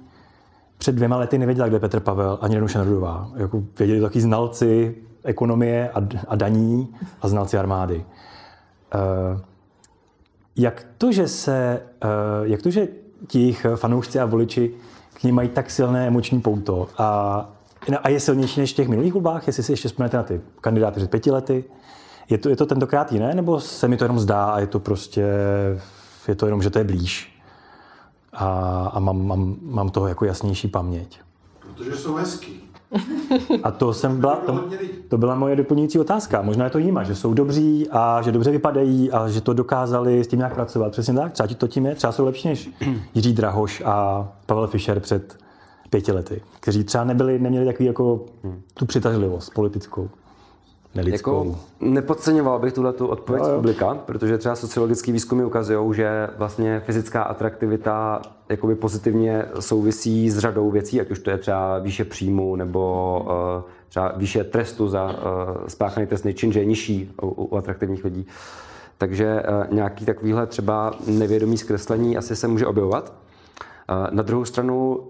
před dvěma lety nevěděla, kde je Petr Pavel ani Danuše Nerudová. Jako věděli to taky znalci ekonomie a, a daní a znalci armády. Uh, jak to, že se, uh, jak to, že jejich fanoušci a voliči k ním mají tak silné emoční pouto a, a je silnější než v těch minulých volbách, jestli si ještě vzpomenete na ty kandidáty před pěti lety. Je to, je to tentokrát jiné, nebo se mi to jenom zdá a je to prostě, je to jenom, že to je blíž a, a mám, mám, mám toho jako jasnější paměť? Protože jsou hezký. A to, jsem byla, to, to byla moje doplňující otázka. Možná je to jima, že jsou dobří a že dobře vypadají a že to dokázali s tím nějak pracovat. Přesně tak, třeba to tím je. Třeba jsou lepší než Jiří Drahoš a Pavel Fischer před pěti lety, kteří třeba nebyli, neměli takový jako tu přitažlivost politickou nelidskou. Jako nepodceňoval bych tuhle tu odpověď z publika, protože třeba sociologické výzkumy ukazují, že vlastně fyzická atraktivita jakoby pozitivně souvisí s řadou věcí, ať už to je třeba výše příjmu nebo uh, třeba výše trestu za uh, spáchaný trestný čin, že je nižší u, u atraktivních lidí. Takže uh, nějaký takovýhle třeba nevědomý zkreslení asi se může objevovat. Na druhou stranu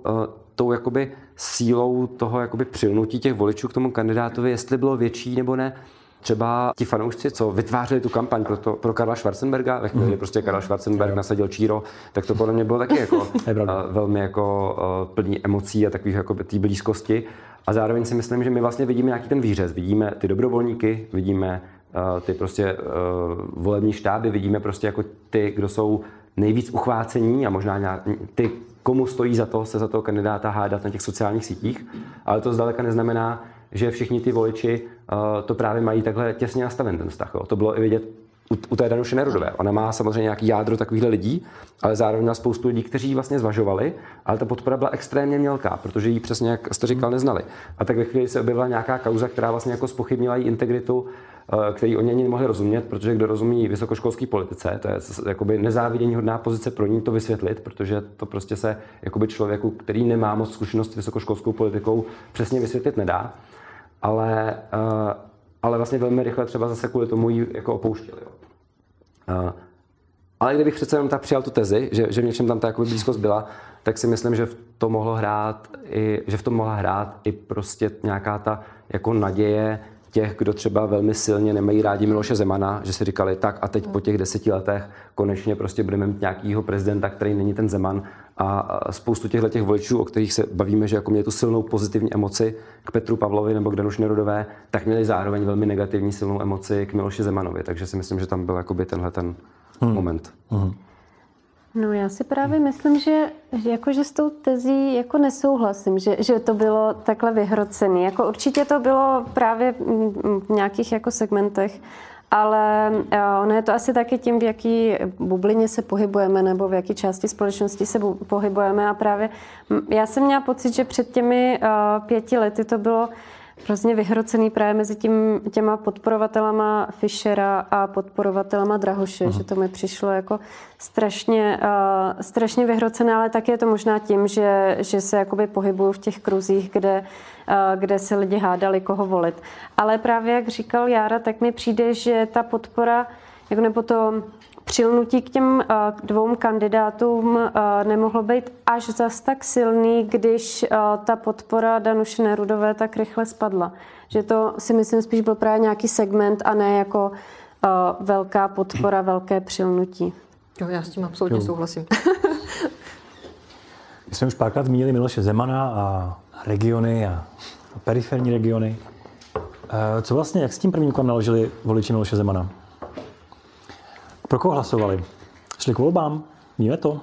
tou jakoby sílou toho jakoby přilnutí těch voličů k tomu kandidátovi, jestli bylo větší nebo ne, třeba ti fanoušci, co vytvářeli tu kampaň pro, to, pro Karla Schwarzenberga, ve chvíli, mm. prostě Karl Schwarzenberg nasadil Číro, tak to podle mě bylo taky jako, uh, velmi jako uh, plný emocí a takových jako té blízkosti. A zároveň si myslím, že my vlastně vidíme nějaký ten výřez. Vidíme ty dobrovolníky, vidíme uh, ty prostě volební štáby, vidíme prostě jako ty, kdo jsou nejvíc uchvácení a možná ty, komu stojí za to se za toho kandidáta hádat na těch sociálních sítích, ale to zdaleka neznamená, že všichni ty voliči uh, to právě mají takhle těsně nastaven ten vztah. Jo. To bylo i vidět u, u té Danuše Nerudové. Ona má samozřejmě nějaký jádro takovýchhle lidí, ale zároveň má spoustu lidí, kteří vlastně zvažovali, ale ta podpora byla extrémně mělká, protože ji přesně, jak jste říkal, neznali. A tak ve chvíli se objevila nějaká kauza, která vlastně jako spochybnila její integritu který oni ani nemohli rozumět, protože kdo rozumí vysokoškolské politice, to je jakoby nezávidění hodná pozice pro ní to vysvětlit, protože to prostě se jakoby člověku, který nemá moc zkušenost s vysokoškolskou politikou, přesně vysvětlit nedá. Ale, eh, ale vlastně velmi rychle třeba zase kvůli tomu ji jako opouštěli. Eh, ale kdybych přece jenom tak přijal tu tezi, že, že v něčem tam ta jakoby blízkost byla, tak si myslím, že v tom mohlo hrát i, že v tom mohla hrát i prostě nějaká ta jako naděje, těch, kdo třeba velmi silně nemají rádi Miloše Zemana, že si říkali tak a teď po těch deseti letech konečně prostě budeme mít nějakýho prezidenta, který není ten Zeman a spoustu těchto těch voličů, o kterých se bavíme, že jako měli tu silnou pozitivní emoci k Petru Pavlovi nebo k Danuš Nerudové, tak měli zároveň velmi negativní silnou emoci k Miloši Zemanovi. Takže si myslím, že tam byl jakoby tenhle ten hmm. moment. Hmm. No já si právě myslím, že, že s tou tezí jako nesouhlasím, že, že to bylo takhle vyhrocené. Jako určitě to bylo právě v nějakých jako segmentech, ale eh, ono je to asi taky tím, v jaký bublině se pohybujeme nebo v jaké části společnosti se pohybujeme a právě já jsem měla pocit, že před těmi eh, pěti lety to bylo hrozně vyhrocený právě mezi tím, těma podporovatelama Fischera a podporovatelama Drahoše, uh-huh. že to mi přišlo jako strašně, uh, strašně vyhrocené, ale také je to možná tím, že, že se jakoby pohybuju v těch kruzích, kde, uh, kde se lidi hádali, koho volit. Ale právě jak říkal Jára, tak mi přijde, že ta podpora, jako nebo to přilnutí k těm eh, dvou kandidátům eh, nemohlo být až zas tak silný, když eh, ta podpora Danuše Nerudové tak rychle spadla. Že to si myslím spíš byl právě nějaký segment a ne jako velká podpora, velké přilnutí. Jo, já s tím absolutně jo. souhlasím. My jsme už párkrát zmínili Miloše Zemana a regiony a periferní regiony. Co vlastně, jak s tím prvním kolem naložili voliči Miloše Zemana? Pro koho hlasovali? Šli k volbám? Víme to?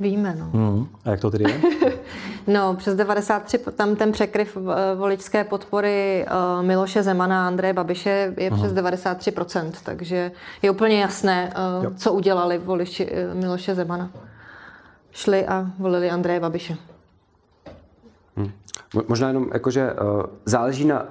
Víme, no. Mm. A jak to tedy je? no, přes 93, tam ten překryv eh, voličské podpory uh, Miloše Zemana a Andreje Babiše je přes 93%, takže je úplně jasné, uh, co udělali voliči Miloše Zemana. Šli a volili Andreje Babiše. Hmm. Možná jenom jakože záleží na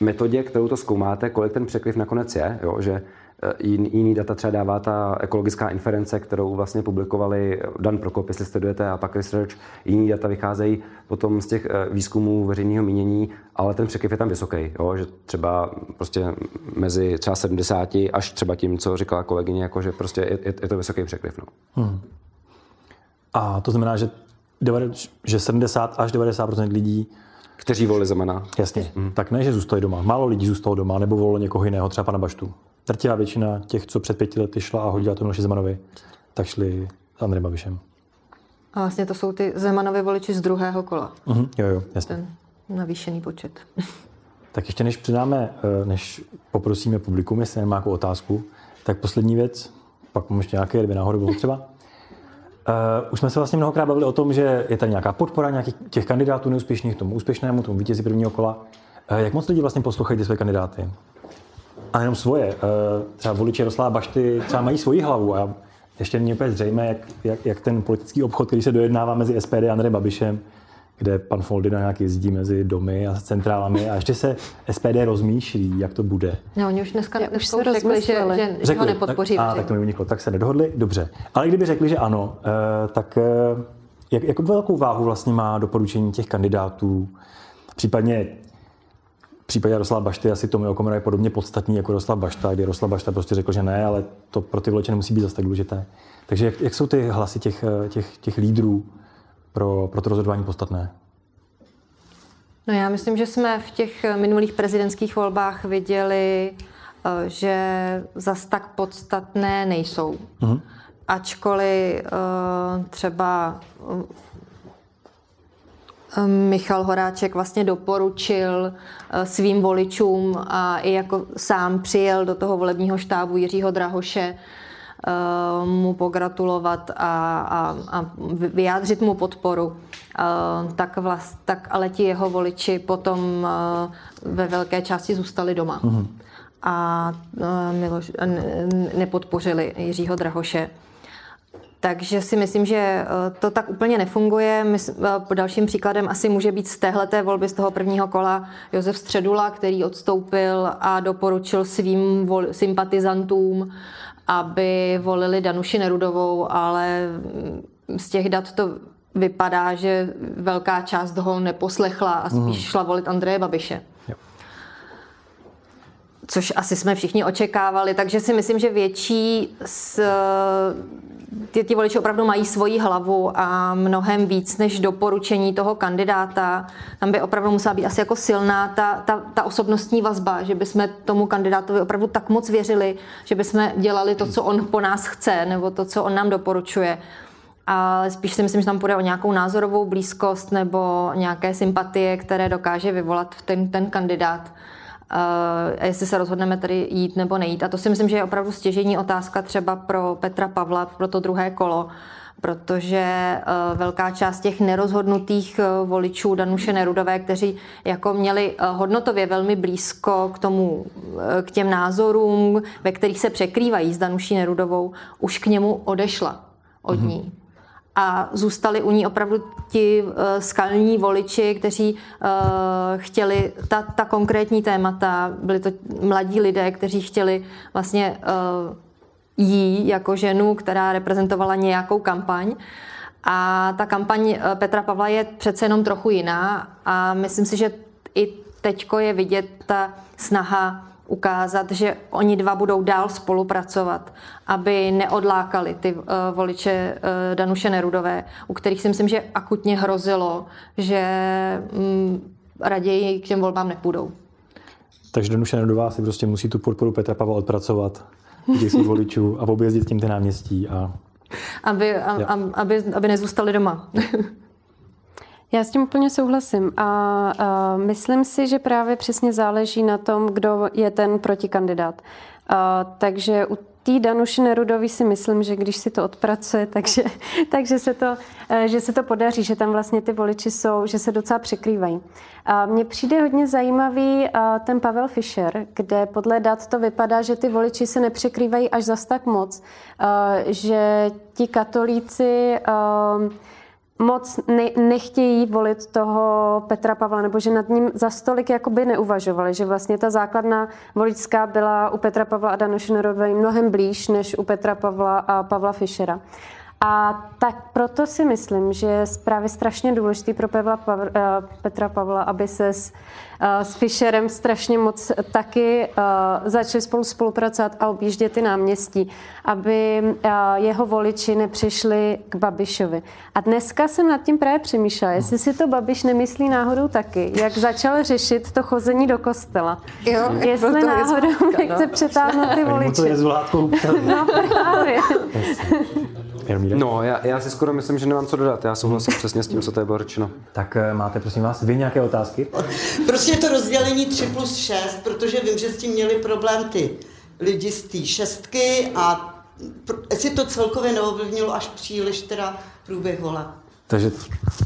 metodě, kterou to zkoumáte, kolik ten překryv nakonec je, jo? že Eh, jiný data třeba dává ta ekologická inference, kterou vlastně publikovali Dan Prokop, jestli sledujete, a pak Research. Jiný data vycházejí potom z těch eh, výzkumů veřejného mínění, ale ten překyv je tam vysoký, jo? že třeba prostě mezi třeba 70 až třeba tím, co říkala kolegyně, jako že prostě je, je to vysoký překryv. No. Hmm. A to znamená, že, že 70 až 90% lidí kteří volili Zemana. Jasně. Hmm. Tak ne, že zůstali doma. Málo lidí zůstalo doma, nebo volilo někoho jiného, třeba pana Baštu drtivá většina těch, co před pěti lety šla a hodila to Miloši Zemanovi, tak šli s Andrejem Babišem. A vlastně to jsou ty Zemanovi voliči z druhého kola. Uh-huh, jo, jo, jasně. Ten navýšený počet. tak ještě než přidáme, eh, než poprosíme publikum, jestli nemá nějakou otázku, tak poslední věc, pak mám ještě nějaké dvě náhodou bylo třeba. Uh, už jsme se vlastně mnohokrát bavili o tom, že je tady nějaká podpora nějakých těch kandidátů neúspěšných tomu úspěšnému, tomu vítězi prvního kola. Uh, jak moc lidi vlastně poslouchají ty své kandidáty? A jenom svoje. Eh, třeba voliči Jaroslava Bašty třeba mají svoji hlavu a ještě není úplně zřejmé, jak, jak, jak, ten politický obchod, který se dojednává mezi SPD a Andrejem Babišem, kde pan Foldina nějak jezdí mezi domy a centrálami a ještě se SPD rozmýšlí, jak to bude. No, oni už dneska, už se řekli, že, že, řekli, ho nepodpoří. Tak, a, tak to mi uniklo, tak se nedohodli, dobře. Ale kdyby řekli, že ano, eh, tak eh, jak, jak velkou váhu vlastně má doporučení těch kandidátů, případně případě Jaroslava Bašty asi Tomio Okamura je podobně podstatný jako Jaroslav Bašta, kdy Jaroslav Bašta prostě řekl, že ne, ale to pro ty voliče nemusí být zase tak důležité. Takže jak, jak jsou ty hlasy těch, těch, těch lídrů pro, pro to rozhodování podstatné? No já myslím, že jsme v těch minulých prezidentských volbách viděli, eh, že zas tak podstatné nejsou. Mm-hmm. Ačkoliv eh, třeba Michal Horáček vlastně doporučil eh, svým voličům a i jako sám přijel do toho volebního štábu Jiřího Drahoše eh, mu pogratulovat a, a, a vyjádřit mu podporu, eh, tak, vlast, tak ale ti jeho voliči potom ve velké části zůstali doma. Mm-hmm. A Miloš, nepodpořili Jiřího Drahoše. Takže si myslím, že eh, to tak úplně nefunguje. Eh, dalším příkladem asi může být z téhleté volby, z toho prvního kola, Josef Středula, který odstoupil a doporučil svým sympatizantům, aby volili Danuši Nerudovou, ale mm, z těch dat to vypadá, že velká část ho neposlechla a spíš mm. šla volit Andreje Babiše. Jo. Což asi jsme všichni očekávali, takže si myslím, že větší z ty, ty voliči opravdu mají svoji hlavu a mnohem víc než doporučení toho kandidáta. Tam by opravdu musela být asi jako silná ta, ta, ta osobnostní vazba, že bychom tomu kandidátovi opravdu tak moc věřili, že bychom dělali to, co on po nás chce, nebo to, co on nám doporučuje. Ale spíš si myslím, že tam půjde o nějakou názorovou blízkost nebo nějaké sympatie, které dokáže vyvolat ten, ten kandidát uh, jestli se rozhodneme tady jít nebo nejít. A to si myslím, že je opravdu stěžení otázka třeba pro Petra Pavla, pro to druhé kolo, protože uh, velká část těch nerozhodnutých uh, voličů Danuše Nerudové, kteří jako měli hodnotově velmi blízko k tomu, k těm názorům, ve kterých se překrývají s Danuší Nerudovou, už k němu odešla od mm-hmm. ní a zůstali u ní opravdu ti uh, skalní voliči, kteří uh, chtěli ta, ta konkrétní témata, byli to mladí lidé, kteří chtěli vlastně uh, jí jako ženu, která reprezentovala nějakou kampaň. A ta kampaň Petra Pavla je přece jenom trochu jiná a myslím si, že i teďko je vidět ta snaha ukázat, že oni dva budou dál spolupracovat, aby neodlákali ty uh, voliče uh, Danuše Nerudové, u kterých si myslím, že akutně hrozilo, že um, raději k těm volbám nepůjdou. Takže Danuše Nerudová si prostě musí tu podporu Petra Pavla odpracovat těch svých voličů a objezdit tím ty náměstí. A... Aby, a, aby, aby nezůstali doma. Já s tím úplně souhlasím a, a myslím si, že právě přesně záleží na tom, kdo je ten protikandidát. A, takže u té Danuši Nerudovi si myslím, že když si to odpracuje, takže, takže se to, eh, že se to podaří, že tam vlastně ty voliči jsou, že se docela překrývají. A mně přijde hodně zajímavý eh, ten Pavel Fischer, kde podle dat to vypadá, že ty voliči se nepřekrývají až zas tak moc, eh, že ti katolíci moc ne, nechtějí volit toho Petra Pavla, nebo že nad ním za stolik jakoby neuvažovali, že vlastně ta základna voličská byla u Petra Pavla a Danuše Nerudové mnohem blíž než u Petra Pavla a Pavla Fischera. A tak proto si myslím, že je právě strašně důležitý pro Pavla, eh, Petra Pavla, aby se s, eh, s Fischerem strašně moc taky eh, začali spolu spolupracovat a objíždět ty náměstí, aby jeho voliči nepřišli k Babišovi. A dneska jsem nad tím právě přemýšlela, jestli si to Babiš nemyslí náhodou taky, jak začal řešit to chození do kostela. Jo, jestli náhodou nechce no. přetáhnout ty voliče. to je zvládkou. No právě. Jarmíre? No, já, já si skoro myslím, že nemám co dodat. Já souhlasím přesně s tím, co tady bylo řečeno. Tak eh, máte, prosím vás, vy nějaké otázky? Prostě to rozdělení 3 plus 6, protože vím, že s tím měli problém ty lidi z té šestky a jestli to celkově neovlivnilo až příliš teda průběh voleb. Takže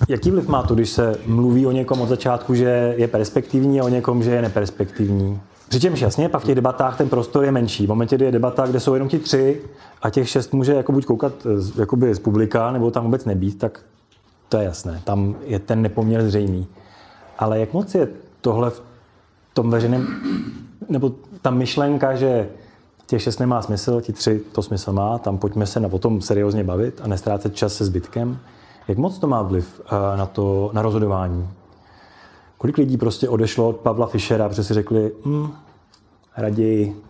jaký vliv má to, když se mluví o někom od začátku, že je perspektivní a o někom, že je neperspektivní? Přičemž jasně, pak v těch debatách ten prostor je menší. V momentě, kdy je debata, kde jsou jenom ti tři a těch šest může jako buď koukat z, jakoby z publika, nebo tam vůbec nebýt, tak to je jasné. Tam je ten nepoměr zřejmý. Ale jak moc je tohle v tom veřejném, nebo ta myšlenka, že těch šest nemá smysl, ti tři to smysl má, tam pojďme se na potom seriózně bavit a nestrácet čas se zbytkem. Jak moc to má vliv eh, na to, na rozhodování? Kolik lidí prostě odešlo od Pavla Fischera, protože si řekli, hm, raději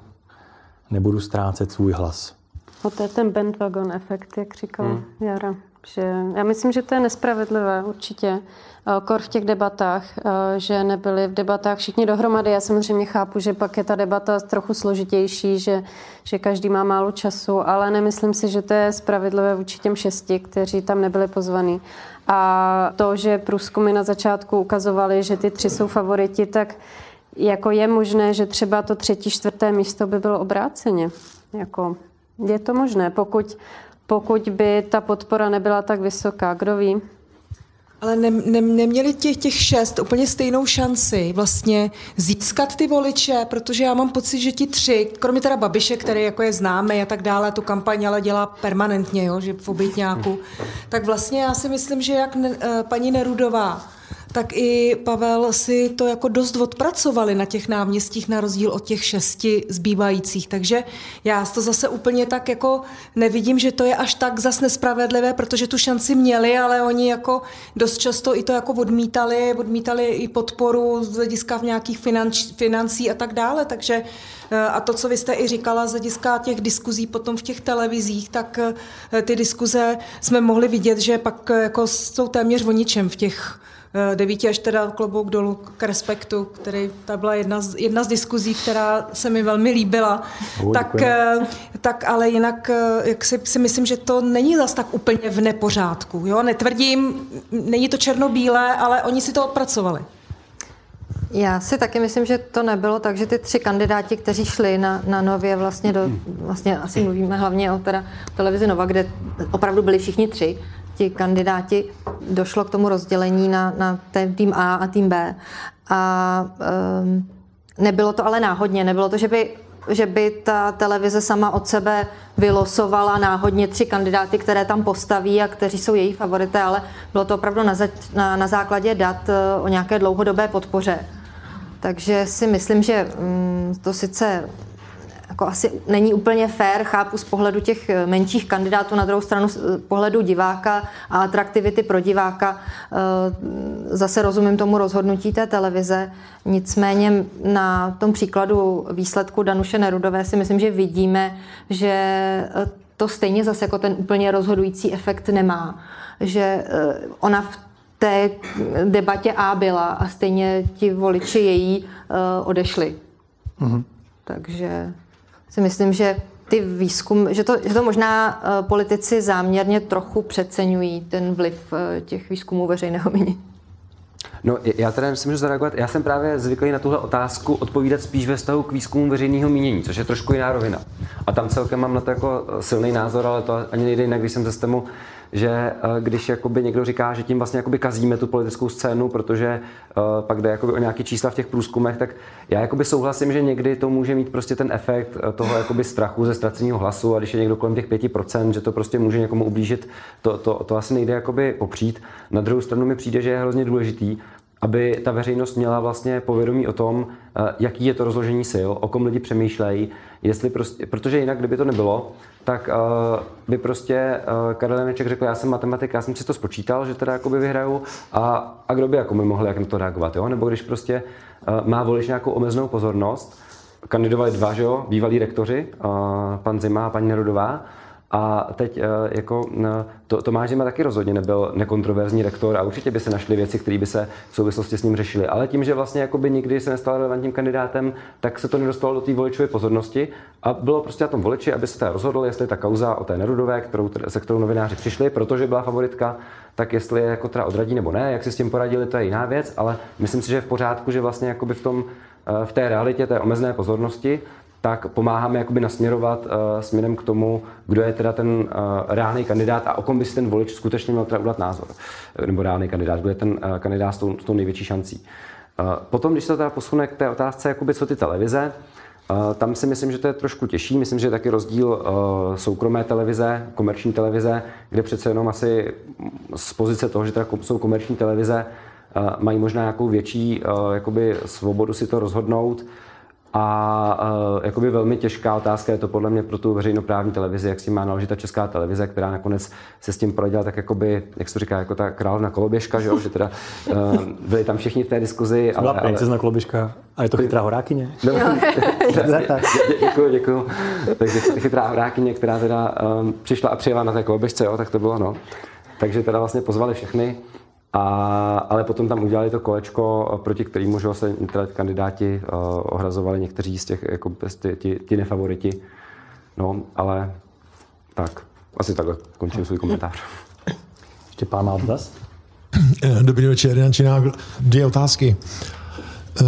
nebudu ztrácet svůj hlas. No to je ten bandwagon efekt, jak říkal hmm. Jara. Že já myslím, že to je nespravedlivé určitě. Eh, kor v těch debatách, eh, že nebyli v debatách všichni dohromady. Já samozřejmě chápu, že pak je ta debata trochu složitější, že, že každý má málo času, ale nemyslím si, že to je spravedlivé vůči těm šesti, kteří tam nebyli pozvaní. A to, že průzkumy na začátku ukazovaly, že ty tři jsou favoriti, tak jako je možné, že třeba to třetí, čtvrté místo by bylo obráceně. Jako je to možné, pokud, pokud by ta podpora nebyla tak vysoká. Kdo ví? Ale ne, ne, neměli těch, těch šest úplně stejnou šanci vlastně získat ty voliče, protože já mám pocit, že ti tři, kromě teda Babiše, který jako je známý a tak dále, tu kampaň ale dělá permanentně, jo, že v obytňáku, tak vlastně já si myslím, že jak ne, eh, paní Nerudová tak i Pavel si to jako dost odpracovali na těch náměstích na rozdíl od těch šesti zbývajících. Takže já to zase úplně tak jako nevidím, že to je až tak zas nespravedlivé, protože tu šanci měli, ale oni jako dost často i to jako odmítali, odmítali i podporu z hlediska v nějakých finanč, financí a tak dále. Takže eh, a to, co vy jste i říkala z hlediska těch diskuzí potom v těch televizích, tak eh, ty diskuze jsme mohli vidět, že pak eh, jako jsou téměř o ničem v těch devíti až teda klobouk dolů k respektu, který ta byla jedna z, jedna z diskuzí, která se mi velmi líbila. Oh, tak, eh, tak ale jinak eh, jak si, si myslím, že to není zas tak úplně v nepořádku. Jo? Netvrdím, není to černobílé, ale oni si to odpracovali. Já si taky myslím, že to nebylo tak, že ty tři kandidáti, kteří šli na, na Nově vlastně do, vlastně asi mluvíme hlavně o teda televizi Nova, kde opravdu byli všichni tři, ti kandidáti, došlo k tomu rozdělení na, na tým A a tým B. A um, nebylo to ale náhodně, nebylo to, že by že by ta televize sama od sebe vylosovala náhodně tři kandidáty, které tam postaví a kteří jsou její favorité, ale bylo to opravdu na, na, na základě dat eh, o nějaké dlouhodobé podpoře. Takže si myslím, že um, to sice jako asi není úplně fair, chápu z pohledu těch eh, menších kandidátů, na druhou stranu z eh, pohledu diváka a atraktivity pro diváka. Eh, zase rozumím tomu rozhodnutí té televize, nicméně na tom příkladu výsledku Danuše Nerudové si myslím, že vidíme, že to stejně zase jako ten úplně rozhodující efekt nemá. Že ona v té debatě A byla a stejně ti voliči její odešli. Mm-hmm. Takže si myslím, že ty výzkum, že to, že to možná eh, politici záměrně trochu přeceňují ten vliv eh, těch výzkumů veřejného mínění. No, já teda si můžu zareagovat. Já jsem právě zvyklý na tuhle otázku odpovídat spíš ve vztahu k výzkumu veřejného mínění, což je trošku jiná rovina. A tam celkem mám na to jako silný názor, ale to ani nejde jinak, když jsem ze STEMu že eh, když jakoby někdo říká, že tím vlastně jakoby kazíme tu politickou scénu, protože uh, pak jde jakoby o nějaké čísla v těch průzkumech, tak já jakoby souhlasím, že někdy to může mít prostě ten efekt eh, toho jakoby strachu ze ztraceného hlasu a když je někdo kolem těch 5%, že to prostě může někomu ublížit, to, to, to asi nejde jakoby popřít. Na druhou stranu mi přijde, že je hrozně důležitý, aby ta veřejnost měla vlastně povědomí o tom, jaký je to rozložení sil, o kom lidi přemýšlejí, jestli prostě, protože jinak, kdyby to nebylo, tak uh, by prostě uh, Karel Janeček řekl, já jsem matematik, já jsem si to spočítal, že teda jakoby vyhraju a, a kdo by jako mi mohl jak na to reagovat, jo? Nebo když prostě uh, má volič nějakou omezenou pozornost, kandidovali dva, že jo, bývalí rektoři, uh, pan Zima a paní Nerudová, a teď eh, jako eh, to, Tomáš Zima taky rozhodně nebyl nekontroverzní rektor a určitě by se našly věci, které by se v souvislosti s ním řešily. Ale tím, že vlastně jakoby nikdy se nestal relevantním kandidátem, tak se to nedostalo do té voličové pozornosti a bylo prostě na tom voliči, aby se rozhodl, jestli ta kauza o té Nerudové, kterou, se kterou novináři přišli, protože byla favoritka, tak jestli je jako teda odradí nebo ne, jak si s tím poradili, to je jiná věc, ale myslím si, že je v pořádku, že vlastně jakoby v tom eh, v té realitě té omezené pozornosti tak pomáháme jakoby nasměrovat uh, směrem k tomu, kdo je teda ten uh, reálný kandidát a o kom by si ten volič skutečně měl teda udělat názor. Nebo reálný kandidát, kdo je ten uh, kandidát s tou, s tou největší šancí. Uh, potom, když se teda posune k té otázce, jakoby, co ty televize, Uh, tam si myslím, že to je trošku těžší. Myslím, že je taky rozdíl uh, soukromé televize, komerční televize, kde přece jenom asi z pozice toho, že teda jsou komerční televize, mají možná nějakou větší jakoby svobodu si to rozhodnout. A uh, jakoby velmi těžká otázka je to podle mě pro tu veřejnoprávní televizi, jak si má naložit ta česká televize, která nakonec se s tím poradila tak jakoby, jak se to říká, jako ta královna koloběžka, že, jo? že teda uh, byli tam všichni v té diskuzi. Byla ale, princezna koloběžka a je to chytrá horákyně? No, děkuji, děkuji. Takže chytrá horákyně, která teda um, přišla a přijela na té koloběžce, jo, tak to bylo, no. Takže teda vlastně pozvali všechny. A, ale potom tam udělali to kolečko, proti kterému že se teda kandidáti uh, ohrazovali někteří z těch, jako ty, ti, ti nefavoriti. No, ale tak, asi takhle končím svůj komentář. Ještě pán má dotaz? Dobrý večer, Jan Činák. Dvě otázky. Eh,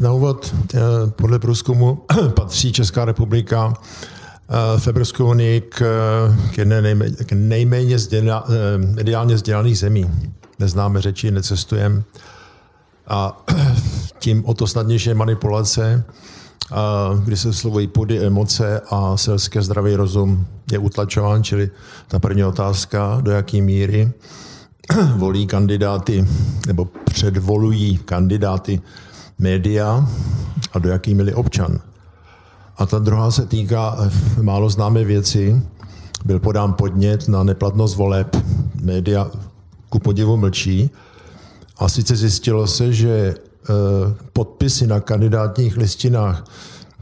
na úvod, eh, podle průzkumu patří Česká republika v Evropské unii k, k jedné nejméně, k nejméně vzděla, mediálně vzdělaných zemí neznáme řeči, necestujeme. A tím o to snadnější je manipulace, kdy se slovují půdy emoce a selské zdravý rozum je utlačován, čili ta první otázka, do jaké míry volí kandidáty nebo předvolují kandidáty média a do jaký míry občan. A ta druhá se týká málo známé věci. Byl podán podnět na neplatnost voleb. Média ku podivu mlčí. A sice zjistilo se, že e, podpisy na kandidátních listinách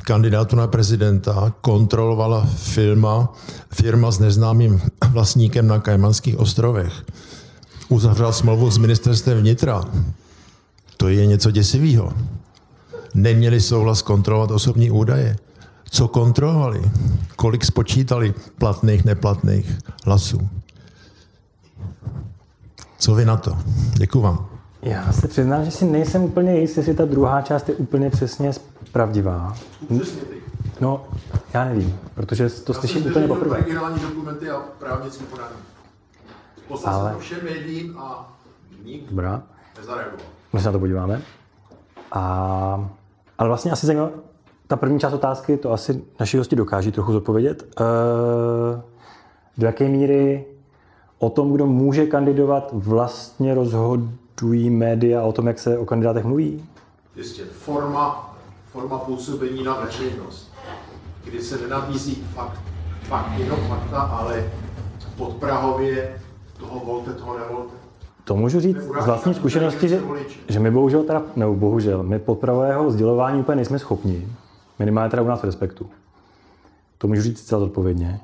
kandidátu na prezidenta kontrolovala firma, firma s neznámým vlastníkem na Kajmanských ostrovech. Uzavřel smlouvu s ministerstvem vnitra. To je něco děsivého. Neměli souhlas kontrolovat osobní údaje. Co kontrolovali? Kolik spočítali platných, neplatných hlasů? Co vy na to? Děkuji vám. Já se přiznám, že si nejsem úplně jistý, jestli ta druhá část je úplně přesně pravdivá. No, já nevím, protože to já slyším úplně poprvé. originální dokumenty a právnický podání. Poslal Ale... jsem to všem médiím a nikdo Dobrá. nezareagoval. My se na to podíváme. A... Ale vlastně asi zajímavé, ta první část otázky, to asi naši hosti dokáží trochu zodpovědět. Uh, do jaké míry o tom, kdo může kandidovat, vlastně rozhodují média o tom, jak se o kandidátech mluví? Jistě, forma, forma působení na veřejnost, kdy se nenabízí fakt, fakt jenom fakta, ale podprahově toho volte, toho nevolte. To můžu říct z vlastní zkušenosti, že, že my bohužel teda, nebo bohužel, my podpravového sdělování úplně nejsme schopni. Minimálně teda u nás v respektu. To můžu říct celá odpovědně.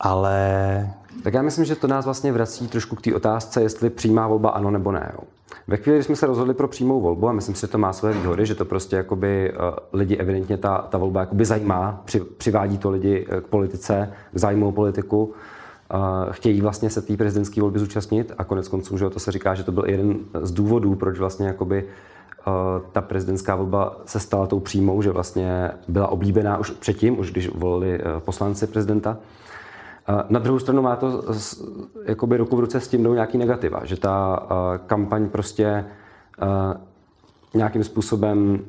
Ale tak já myslím, že to nás vlastně vrací trošku k té otázce, jestli přímá volba ano nebo ne. Ve chvíli, kdy jsme se rozhodli pro přímou volbu, a myslím si, že to má své výhody, že to prostě jakoby uh, lidi evidentně ta, ta volba jakoby zajímá, při, přivádí to lidi eh, k politice, k zájmu o politiku, chtějí vlastně se té prezidentské volby zúčastnit a konec konců, že to se říká, že to byl jeden z důvodů, proč vlastně jakoby ta prezidentská volba se stala tou přímou, že vlastně byla oblíbená už předtím, už když volili poslanci prezidenta. Na druhou stranu má to jakoby ruku v ruce s tím jdou nějaký negativa, že ta kampaň prostě nějakým způsobem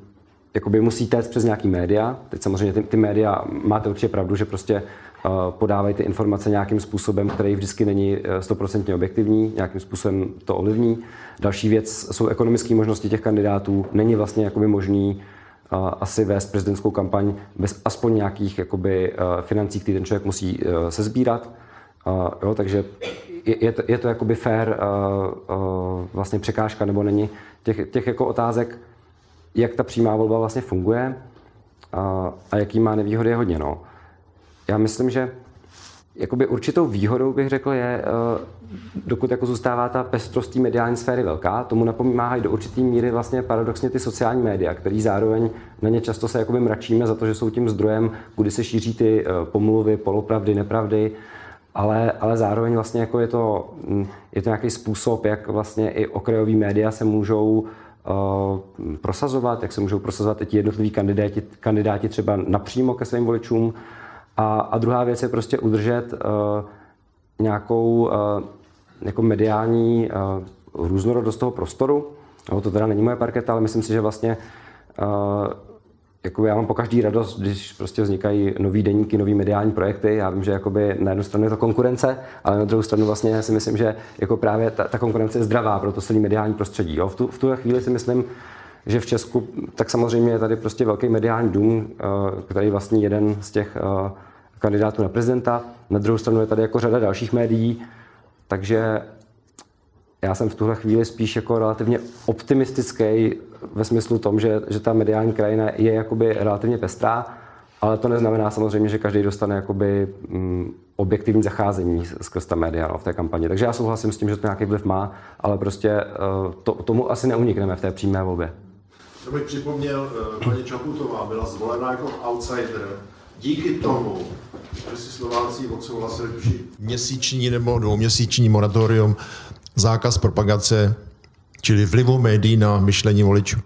jakoby musí téct přes nějaký média. Teď samozřejmě ty, ty média, máte určitě pravdu, že prostě uh, podávají ty informace nějakým způsobem, který vždycky není eh, stoprocentně objektivní, nějakým způsobem to ovlivní. Další věc jsou ekonomické možnosti těch kandidátů. Není vlastně jakoby možný asi vést prezidentskou kampaň bez aspoň nějakých jakoby, uh, financí, které ten člověk musí uh, sezbírat. Uh, jo, takže je, je to, je to jakoby fair vlastně překážka, nebo není těch, těch jako otázek, jak ta přímá volba vlastně funguje a, a jaký má nevýhody je hodně. No. Já myslím, že jakoby určitou výhodou bych řekl je, eh, dokud jako zůstává ta pestrost mediální sféry velká, tomu napomáhají do určité míry vlastně paradoxně ty sociální média, který zároveň na ně často se jakoby mračíme za to, že jsou tím zdrojem, kudy se šíří ty eh, pomluvy, polopravdy, nepravdy, ale, ale zároveň vlastně jako je to, hm, je to nějaký způsob, jak vlastně i okrajový média se můžou uh, prosazovat, jak se můžou prosazovat i ti jednotliví kandidáti, kandidáti třeba napřímo ke svým voličům. A, a druhá věc je prostě udržet uh, nějakou uh, jako mediální uh, různorodost toho prostoru. No, to teda není moje parketa, ale myslím si, že vlastně uh, jako já mám po každý radost, když prostě vznikají nový deníky, nový mediální projekty. Já vím, že jakoby na jednu stranu je to konkurence, ale na druhou stranu vlastně si myslím, že jako právě ta, ta konkurence je zdravá pro to celý mediální prostředí. Jo. V, tu, v tuhle chvíli si myslím, že v Česku, tak samozřejmě je tady prostě velký mediální dům, eh, který vlastní jeden z těch eh, kandidátů na prezidenta. Na druhou stranu je tady jako řada dalších médií, takže já jsem v tuhle chvíli spíš jako relativně optimistický ve smyslu tom, že, že ta mediální krajina je jakoby relativně pestrá, ale to neznamená samozřejmě, že každý dostane jakoby mm, objektivní zacházení skrz ta média no, v té kampani. Takže já souhlasím s tím, že to nějaký vliv má, ale prostě uh, to, tomu asi neunikneme v té přímé volbě. To bych připomněl, uh, paní Čaputová byla zvolena jako outsider díky tomu, že si Slováci odsouhlasili měsíční nebo dvouměsíční moratorium zákaz propagace, čili vlivu médií na myšlení voličů.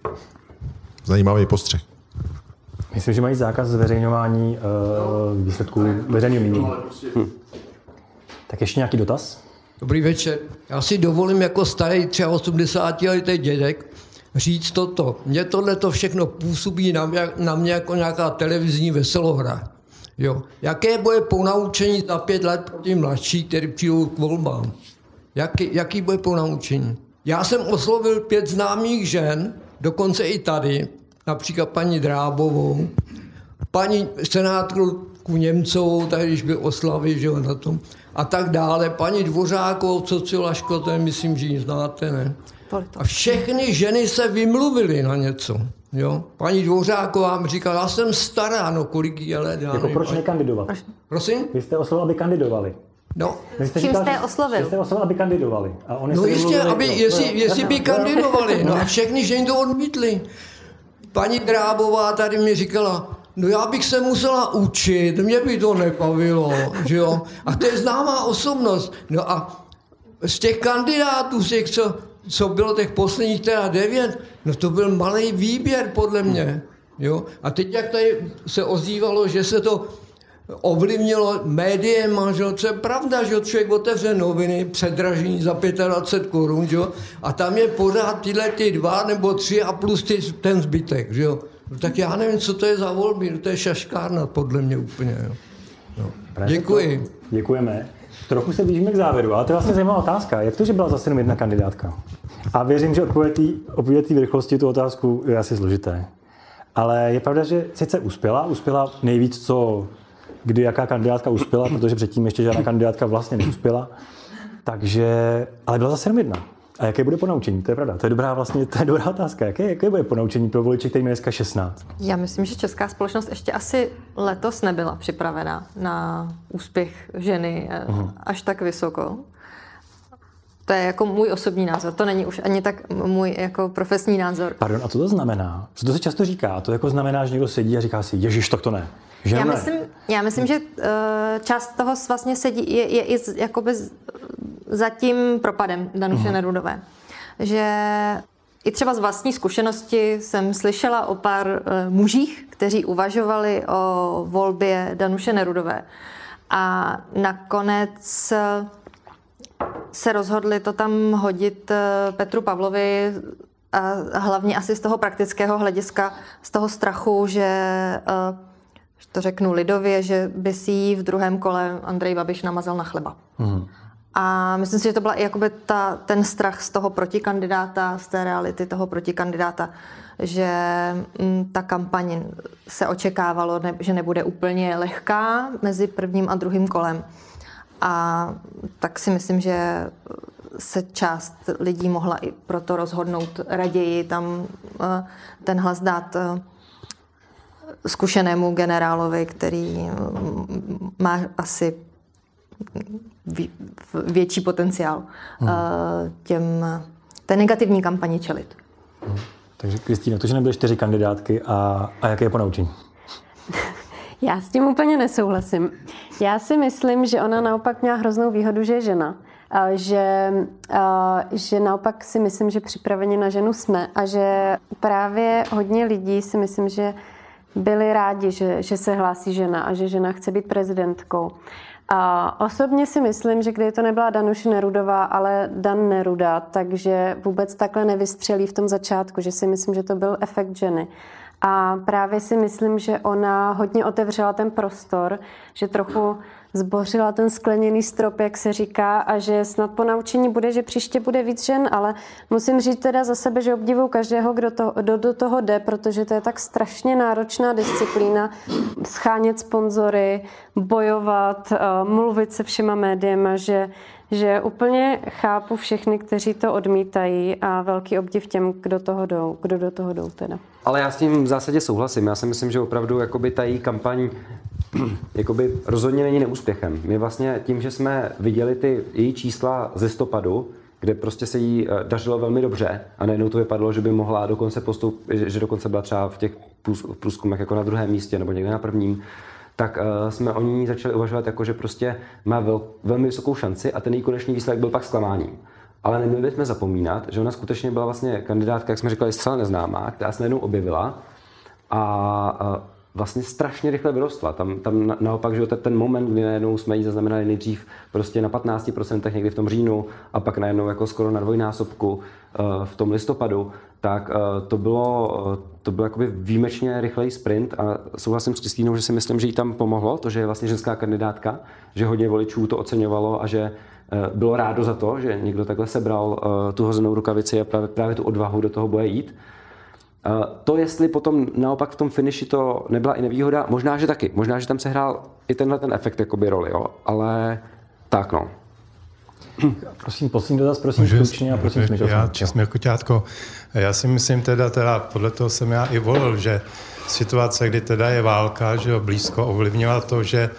Zajímavý postřeh. Myslím, že mají zákaz zveřejňování uh, výsledků veřejného mínění. Hm. Tak ještě nějaký dotaz? Dobrý večer. Já si dovolím jako starý třeba 80 letý dědek říct toto. Mně tohle to všechno působí na mě, na mě jako nějaká televizní veselohra. Jo. Jaké bude ponaučení za pět let pro ty mladší, který přijdou k volbám? Jaký, jaký bude ponaučení? Já jsem oslovil pět známých žen, dokonce i tady, například paní Drábovou, paní senátorku Němcovou, tady když byl oslavy, že jo, na tom, a tak dále, paní Dvořákovou, sociolažko, to je, myslím, že ji znáte, ne? A všechny ženy se vymluvily na něco. Jo? Paní Dvořáková mi říkala, já jsem stará, no kolik je let. Jako proč nekandidovat? Prosím? Vy jste oslovil, aby kandidovali. No. jste Čím říkal, jste oslovil? Jste oslovil, aby kandidovali. A oni no jistě, aby, jestli, jestli by kandidovali. No a všechny ženy to odmítly. Paní Drábová tady mi říkala, no já bych se musela učit, mě by to nepavilo, že jo. A to je známá osobnost. No a z těch kandidátů, z těch, co, co bylo těch posledních teda devět, no to byl malý výběr podle mě. Jo? A teď, jak tady se ozývalo, že se to ovlivnilo médiem, že co je pravda, že člověk otevře noviny, předražení za 25 korun, že a tam je pořád tyhle ty dva nebo tři a plus ty, ten zbytek, že jo. No, tak já nevím, co to je za volby, no, to je šaškárna podle mě úplně, jo. No. Děkuji. To, děkujeme. Trochu se blížíme k závěru, ale to je vlastně zajímavá otázka. Jak to, že byla zase jenom jedna kandidátka? A věřím, že odpovědět v rychlosti tu otázku je asi složité. Ale je pravda, že sice uspěla, uspěla nejvíc, co kdy jaká kandidátka uspěla, protože předtím ještě žádná kandidátka vlastně neuspěla. Takže, ale byla zase jenom jedna. A jaké bude ponaučení? To je pravda. To je dobrá, vlastně, to je dobrá otázka. Jaké, jaké bude ponaučení pro voliče, který je dneska 16? Já myslím, že česká společnost ještě asi letos nebyla připravena na úspěch ženy uh-huh. až tak vysoko. To je jako můj osobní názor, to není už ani tak můj jako profesní názor. Pardon, a co to znamená? Co to se často říká? To jako znamená, že někdo sedí a říká si, ježiš, tak to ne. Že já, myslím, já myslím, že uh, část toho vlastně sedí, je, je i z, jakoby za tím propadem Danuše uh-huh. Nerudové. Že i třeba z vlastní zkušenosti jsem slyšela o pár uh, mužích, kteří uvažovali o volbě Danuše Nerudové. A nakonec uh, se rozhodli to tam hodit Petru Pavlovi a hlavně asi z toho praktického hlediska, z toho strachu, že to řeknu lidově, že by si ji v druhém kole Andrej Babiš namazal na chleba. Mm. A myslím si, že to byla i jakoby ta, ten strach z toho protikandidáta, z té reality toho protikandidáta, že m, mm, ta kampaň se očekávalo, ne, že nebude úplně lehká mezi prvním a druhým kolem. A tak si myslím, že se část lidí mohla i proto rozhodnout raději tam eh, ten hlas dát eh, zkušenému generálovi, který mm, má asi větší potenciál hmm. těm, té negativní kampani čelit. Hmm. Takže Kristýna, to, že nebyly čtyři kandidátky a, a jaké je ponaučení? Já s tím úplně nesouhlasím. Já si myslím, že ona naopak měla hroznou výhodu, že je žena. A že, a, že naopak si myslím, že připraveni na ženu jsme a že právě hodně lidí si myslím, že byli rádi, že, že se hlásí žena a že žena chce být prezidentkou. A osobně si myslím, že kdyby to nebyla Danuše Nerudová, ale Dan Neruda, takže vůbec takhle nevystřelí v tom začátku, že si myslím, že to byl efekt ženy. A právě si myslím, že ona hodně otevřela ten prostor, že trochu zbořila ten skleněný strop, jak se říká, a že snad po naučení bude, že příště bude víc žen, ale musím říct teda za sebe, že obdivuju každého, kdo, to, kdo do toho jde, protože to je tak strašně náročná disciplína, schánět sponzory, bojovat, eh, mluvit se všema médiema, že že úplně chápu všechny, kteří to odmítají a velký obdiv těm, kdo, toho jdou, kdo do toho jdou teda. Ale já s tím v zásadě souhlasím. Já si myslím, že opravdu jakoby ta její kampaň jakoby rozhodně není neúspěchem. My vlastně tím, že jsme viděli ty její čísla ze stopadu, kde prostě se jí eh, dařilo velmi dobře a najednou to vypadalo, že by mohla dokonce postup, že dokonce byla třeba v těch průzkumech jako na druhém místě nebo někde na prvním, tak uh, jsme o ní začali uvažovat jako, že prostě má vel, velmi vysokou šanci a ten její konečný výsledek byl pak zklamáním. Ale neměli bychom zapomínat, že ona skutečně byla vlastně kandidátka, jak jsme říkali, zcela neznámá, která se najednou objevila a uh, vlastně strašně rychle vyrostla. Tam, tam naopak, že ten moment, kdy najednou jsme ji zaznamenali nejdřív prostě na 15% někdy v tom říjnu a pak najednou jako skoro na dvojnásobku v tom listopadu, tak uh, to bylo, uh, to byl jakoby výjimečně rychlej sprint a souhlasím s Kristýnou, že si myslím, že jí tam pomohlo, to, že je vlastně ženská kandidátka, že hodně voličů to oceňovalo a že bylo rádo za to, že někdo takhle sebral tu hozenou rukavici a právě, právě tu odvahu do toho boje jít. To, jestli potom naopak v tom finiši to nebyla i nevýhoda, možná, že taky. Možná, že tam se hrál i tenhle ten efekt jakoby roli, jo? ale tak no. Prosím, poslední dotaz, prosím stručně a prosím smíšel. Já, Česmír Koťátko, já si myslím teda, teda, podle toho jsem já i volil, že situace, kdy teda je válka, že jo, blízko ovlivnila to, že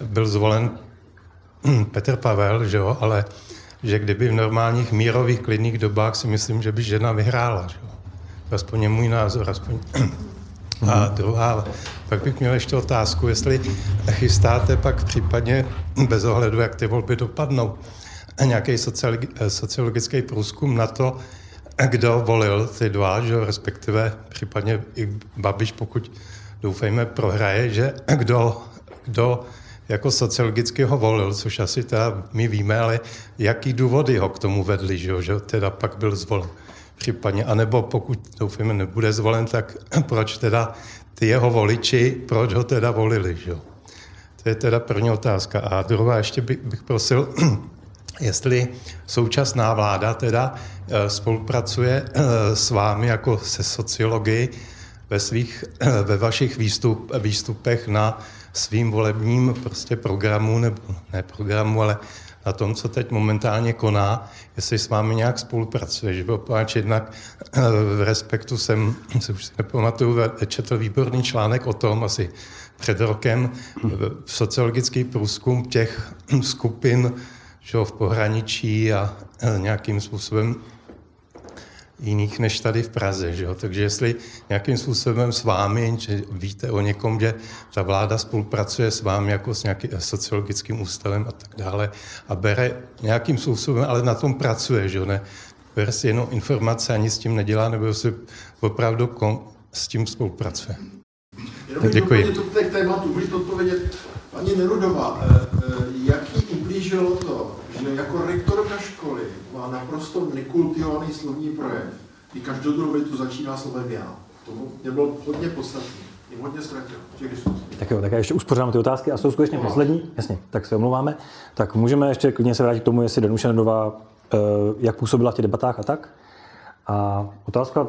byl zvolen Petr Pavel, že jo, ale že kdyby v normálních mírových klidných dobách si myslím, že by žena vyhrála. Že jo. Aspoň je můj názor, aspoň. A druhá, pak bych měl ještě otázku, jestli chystáte pak případně, bez ohledu, jak ty volby dopadnou, nějaký sociologický průzkum na to, kdo volil ty dva, že respektive případně i Babiš, pokud doufejme prohraje, že kdo, kdo jako sociologicky ho volil, což asi teda my víme, ale jaký důvody ho k tomu vedli, že, že teda pak byl zvolen případně, anebo pokud doufujeme nebude zvolen, tak proč teda ty jeho voliči, proč ho teda volili, že? To je teda první otázka. A druhá ještě bych, bych prosil, jestli současná vláda teda eh, spolupracuje eh, s vámi jako se sociologi ve, svých, eh, ve vašich výstup, výstupech na svým volebním prostě programu, nebo ne programu, ale na tom, co teď momentálně koná, jestli s vámi nějak spolupracuje. Že byl jednak v Respektu jsem, se už nepamatuju, četl výborný článek o tom asi před rokem, sociologický průzkum těch skupin že v pohraničí a eh, nějakým způsobem jiných než tady v Praze. Že jo? Takže jestli nějakým způsobem s vámi, že víte o někom, že ta vláda spolupracuje s vámi jako s nějakým sociologickým ústavem a tak dále a bere nějakým způsobem, ale na tom pracuje, že jo? Ne, bere si jenom informace a nic s tím nedělá, nebo si opravdu kon, s tím spolupracuje. Jenom Děkuji. To k tématu můžete odpovědět paní Nerudová, eh, eh, jaký ublížilo to, že jako rektorka školy má naprosto nekultivovaný slovní projev, kdy každou větu začíná slovem já. To mě bylo hodně podstatné. Mě hodně ztratil Tak jo, tak já ještě uspořádám ty otázky a jsou skutečně poslední. Jasně, tak se omlouváme. Tak můžeme ještě klidně se vrátit k tomu, jestli Danuše Nedová, eh, jak působila v těch debatách a tak. A otázka,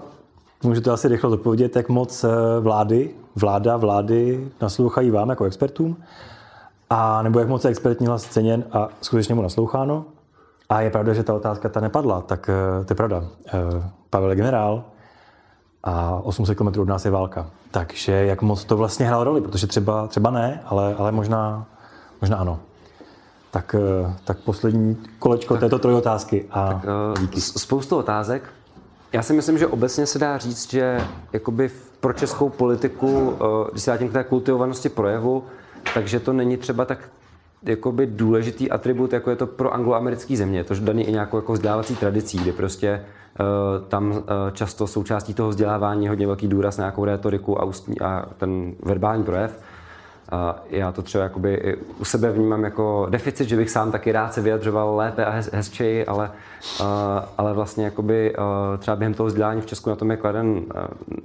můžete asi rychle odpovědět, jak moc vlády, vláda, vlády naslouchají vám jako expertům a nebo jak moc je expertní hlas ceněn a skutečně mu nasloucháno. A je pravda, že ta otázka ta nepadla, tak eh, to je pravda. Eh, Pavel je generál a 800 km od nás je válka. Takže jak moc to vlastně hrálo roli, protože třeba, třeba ne, ale, ale možná, možná ano. Tak, eh, tak poslední kolečko tak, této trojotázky. A tak, díky. Spoustu otázek. Já si myslím, že obecně se dá říct, že jakoby pro českou politiku, když se vrátím k té kultivovanosti projevu, takže to není třeba tak jakoby důležitý atribut, jako je to pro angloamerické země. To daný i nějakou jako vzdělávací tradicí, kdy prostě uh, tam uh, často součástí toho vzdělávání hodně velký důraz na nějakou rétoriku a, ústní, a ten verbální projev. Já to třeba jakoby u sebe vnímám jako deficit, že bych sám taky rád se vyjadřoval lépe a hez, hezčeji, ale, ale vlastně jakoby třeba během toho vzdělání v Česku na tom je kladen,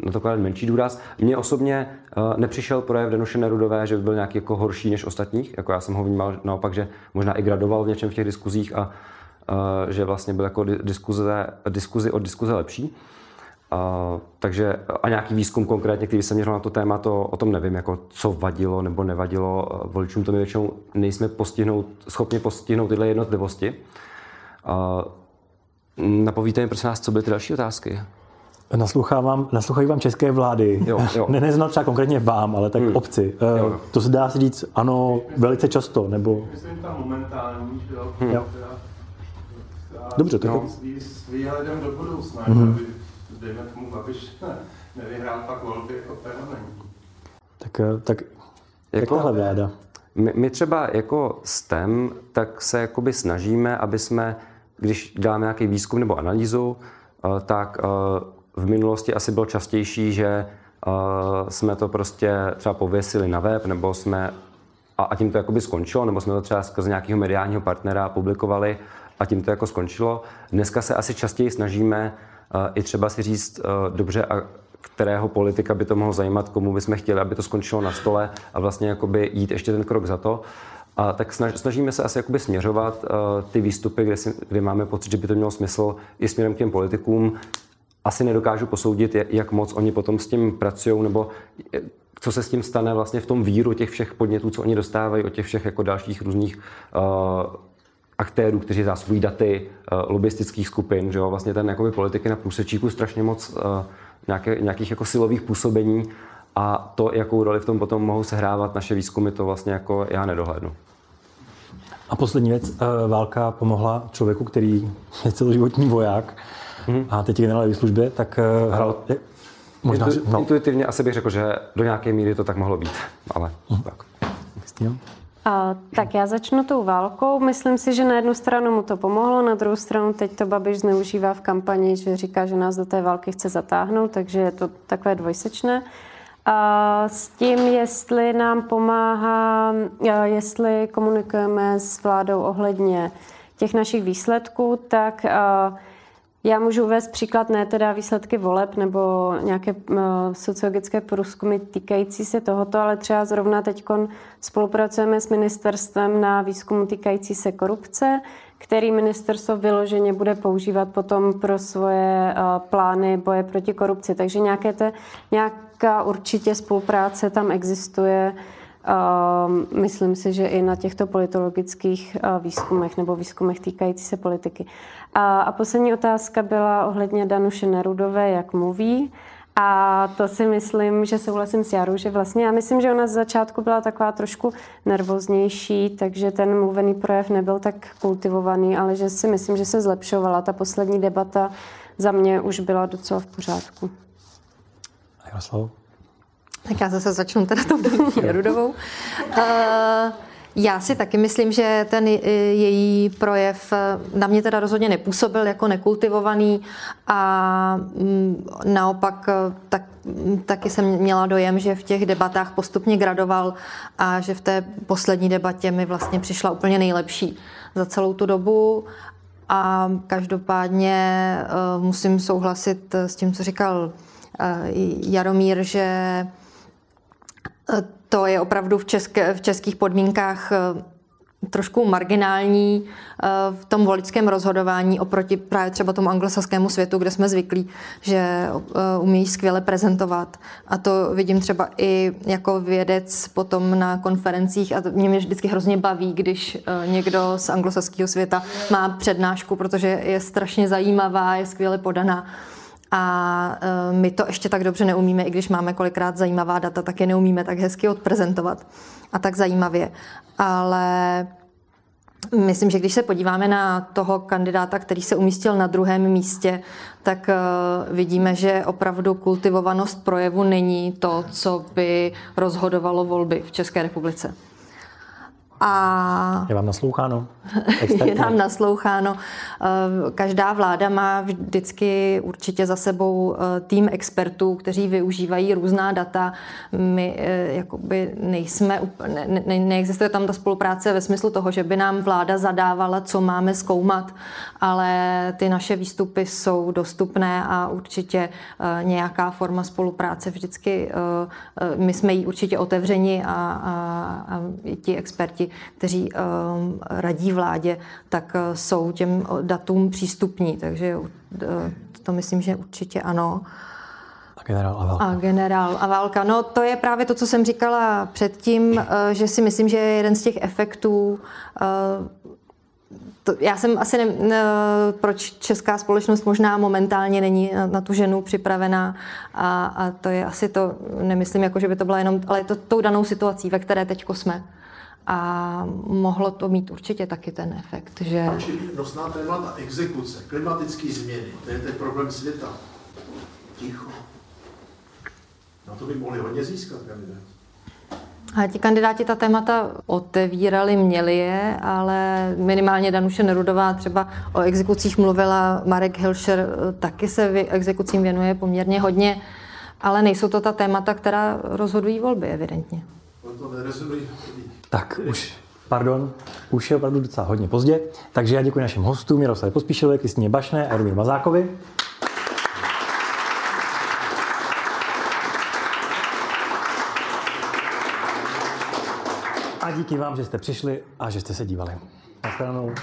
na to kladen menší důraz. Mně osobně nepřišel projev Danuše Nerudové, že by byl nějaký jako horší než ostatních, jako já jsem ho vnímal naopak, že možná i gradoval v něčem v těch diskuzích a že vlastně byl jako diskuze, diskuzi od diskuze lepší. A, takže a nějaký výzkum konkrétně, který se měřil na to téma, to o tom nevím, jako co vadilo nebo nevadilo voličům, to my většinou nejsme postihnout, schopni postihnout tyhle jednotlivosti. A, napovíte mi prosím vás, co byly ty další otázky? Naslouchávám, naslouchají vám české vlády. Jo, jo. ne, neznám třeba konkrétně vám, ale tak hmm. obci. Jo, jo. To se dá si říct, ano, velice často, nebo... Myslím tam momentální, že jo? Hmm. Dobře, tak... No, s výhledem do budoucna, hmm. Dejme tomu Babiš nevyhrál pak volby jako parlamentní. Tak, eh, tak jako, tahle vláda? My, my třeba jako STEM, tak se jakoby snažíme, aby jsme, když děláme nějaký výzkum nebo analýzu, eh, tak eh, v minulosti asi bylo častější, že jsme to prostě třeba pověsili na web, nebo jsme a, a tím to jakoby skončilo, nebo jsme to třeba skrze nějakého mediálního partnera publikovali a tím to jako skončilo. Dneska se asi častěji snažíme i třeba si říct, eh, dobře, a kterého politika by to mohlo zajímat, komu bychom chtěli, aby to skončilo na stole a vlastně jakoby jít ještě ten krok za to. A tak snažíme se asi jakoby směřovat uh, ty výstupy, kde, si, kde máme pocit, že by to mělo smysl i směrem k těm politikům. Asi nedokážu posoudit, jak moc oni potom s tím pracují, nebo eh, co se s tím stane vlastně v tom víru těch všech podnětů, co oni dostávají od těch všech jako dalších různých uh, aktérů, kteří zásobují daty, uh, lobistických skupin, že jo, vlastně ten jakoby politiky na průsečíku strašně moc uh, nějaké, nějakých jako silových působení a to, jakou roli v tom potom mohou sehrávat naše výzkumy, to vlastně jako já nedohlednu. A poslední věc, uh, válka pomohla člověku, který je celoživotní voják hmm. a teď je generál ve službě, tak hrál... Je, možná, Intu, no. Intuitivně asi bych řekl, že do nějaké míry to tak mohlo být, ale hmm. tak. Kristýno? A, tak já začnu tou válkou. Myslím si, že na jednu stranu mu to pomohlo, na druhou stranu teď to Babiš zneužívá v kampani, že říká, že nás do té války chce zatáhnout, takže je to takové dvojsečné. A s tím, jestli nám pomáhá, jestli komunikujeme s vládou ohledně těch našich výsledků, tak já můžu uvést příklad ne teda výsledky voleb nebo nějaké uh, sociologické průzkumy týkající se tohoto, ale třeba zrovna teď spolupracujeme s ministerstvem na výzkumu týkající se korupce, který ministerstvo vyloženě bude používat potom pro svoje uh, plány boje proti korupci. Takže nějaké te, nějaká určitě spolupráce tam existuje. Uh, myslím si, že i na těchto politologických výzkumech nebo výzkumech týkající se politiky. A, a poslední otázka byla ohledně Danuše Nerudové, jak mluví. A to si myslím, že souhlasím s Jarou, že vlastně já myslím, že ona z začátku byla taková trošku nervóznější, takže ten mluvený projev nebyl tak kultivovaný, ale že si myslím, že se zlepšovala. Ta poslední debata za mě už byla docela v pořádku. Jaroslav? Tak já zase začnu teda tou Rudovou. Uh, já si taky myslím, že ten její projev na mě teda rozhodně nepůsobil jako nekultivovaný a mm, naopak tak, taky jsem měla dojem, že v těch debatách postupně gradoval a že v té poslední debatě mi vlastně přišla úplně nejlepší za celou tu dobu. A každopádně musím souhlasit s tím, co říkal Jaromír, že to je opravdu v, české, v českých podmínkách eh, trošku marginální eh, v tom voličském rozhodování oproti právě třeba tomu anglosaskému světu, kde jsme zvyklí, že eh, umějí skvěle prezentovat. A to vidím třeba i jako vědec potom na konferencích a to mě, mě vždycky hrozně baví, když někdo z anglosaského světa má přednášku, protože je strašně zajímavá, je skvěle podaná. A e, my to ještě tak dobře neumíme, i když máme kolikrát zajímavá data, tak je neumíme tak hezky odprezentovat a tak zajímavě. Ale Myslím, že když se podíváme na toho kandidáta, který se umístil na druhém místě, tak e, vidíme, že opravdu kultivovanost projevu není to, co by rozhodovalo volby v České republice. A je vám nasloucháno? je nám nasloucháno. Eh, každá vláda má vždycky určitě za sebou eh, tým expertů, kteří využívají různá data. My eh, jakoby nejsme, ne, ne, neexistuje tam ta spolupráce ve smyslu toho, že by nám vláda zadávala, co máme zkoumat, ale ty naše výstupy jsou dostupné a určitě nějaká forma spolupráce vždycky, my jsme jí určitě otevřeni a, a, a ti experti kteří ehm, radí vládě, tak eh, jsou těm datům přístupní. Takže eh, to myslím, že určitě ano. A generál a válka. A generál a válka. No to je právě to, co jsem říkala předtím, eh, že si myslím, že je jeden z těch efektů to, já jsem asi ne, ne, proč česká společnost možná momentálně není na, na tu ženu připravená a, a to je asi to, nemyslím jako, že by to byla jenom, ale je to tou danou situací, ve které teďko jsme. A mohlo to mít určitě taky ten efekt, že... Nosná témata exekuce, klimatické změny, to je ten problém světa. Ticho. Na to by mohli hodně získat kandidáti. A ti kandidáti ta témata otevírali, měli je, ale minimálně Danuše Nerudová třeba o exekucích mluvila, Marek Hilšer taky se exekucím věnuje poměrně hodně, ale nejsou to ta témata, která rozhodují volby, evidentně. To nerezonují tak už, pardon, už je opravdu docela hodně pozdě, takže já děkuji našim hostům Jaroslavu Pospíšilovi, Kristýně Bašné a Jaromíru Mazákovi. A díky vám, že jste přišli a že jste se dívali. Naschledanou.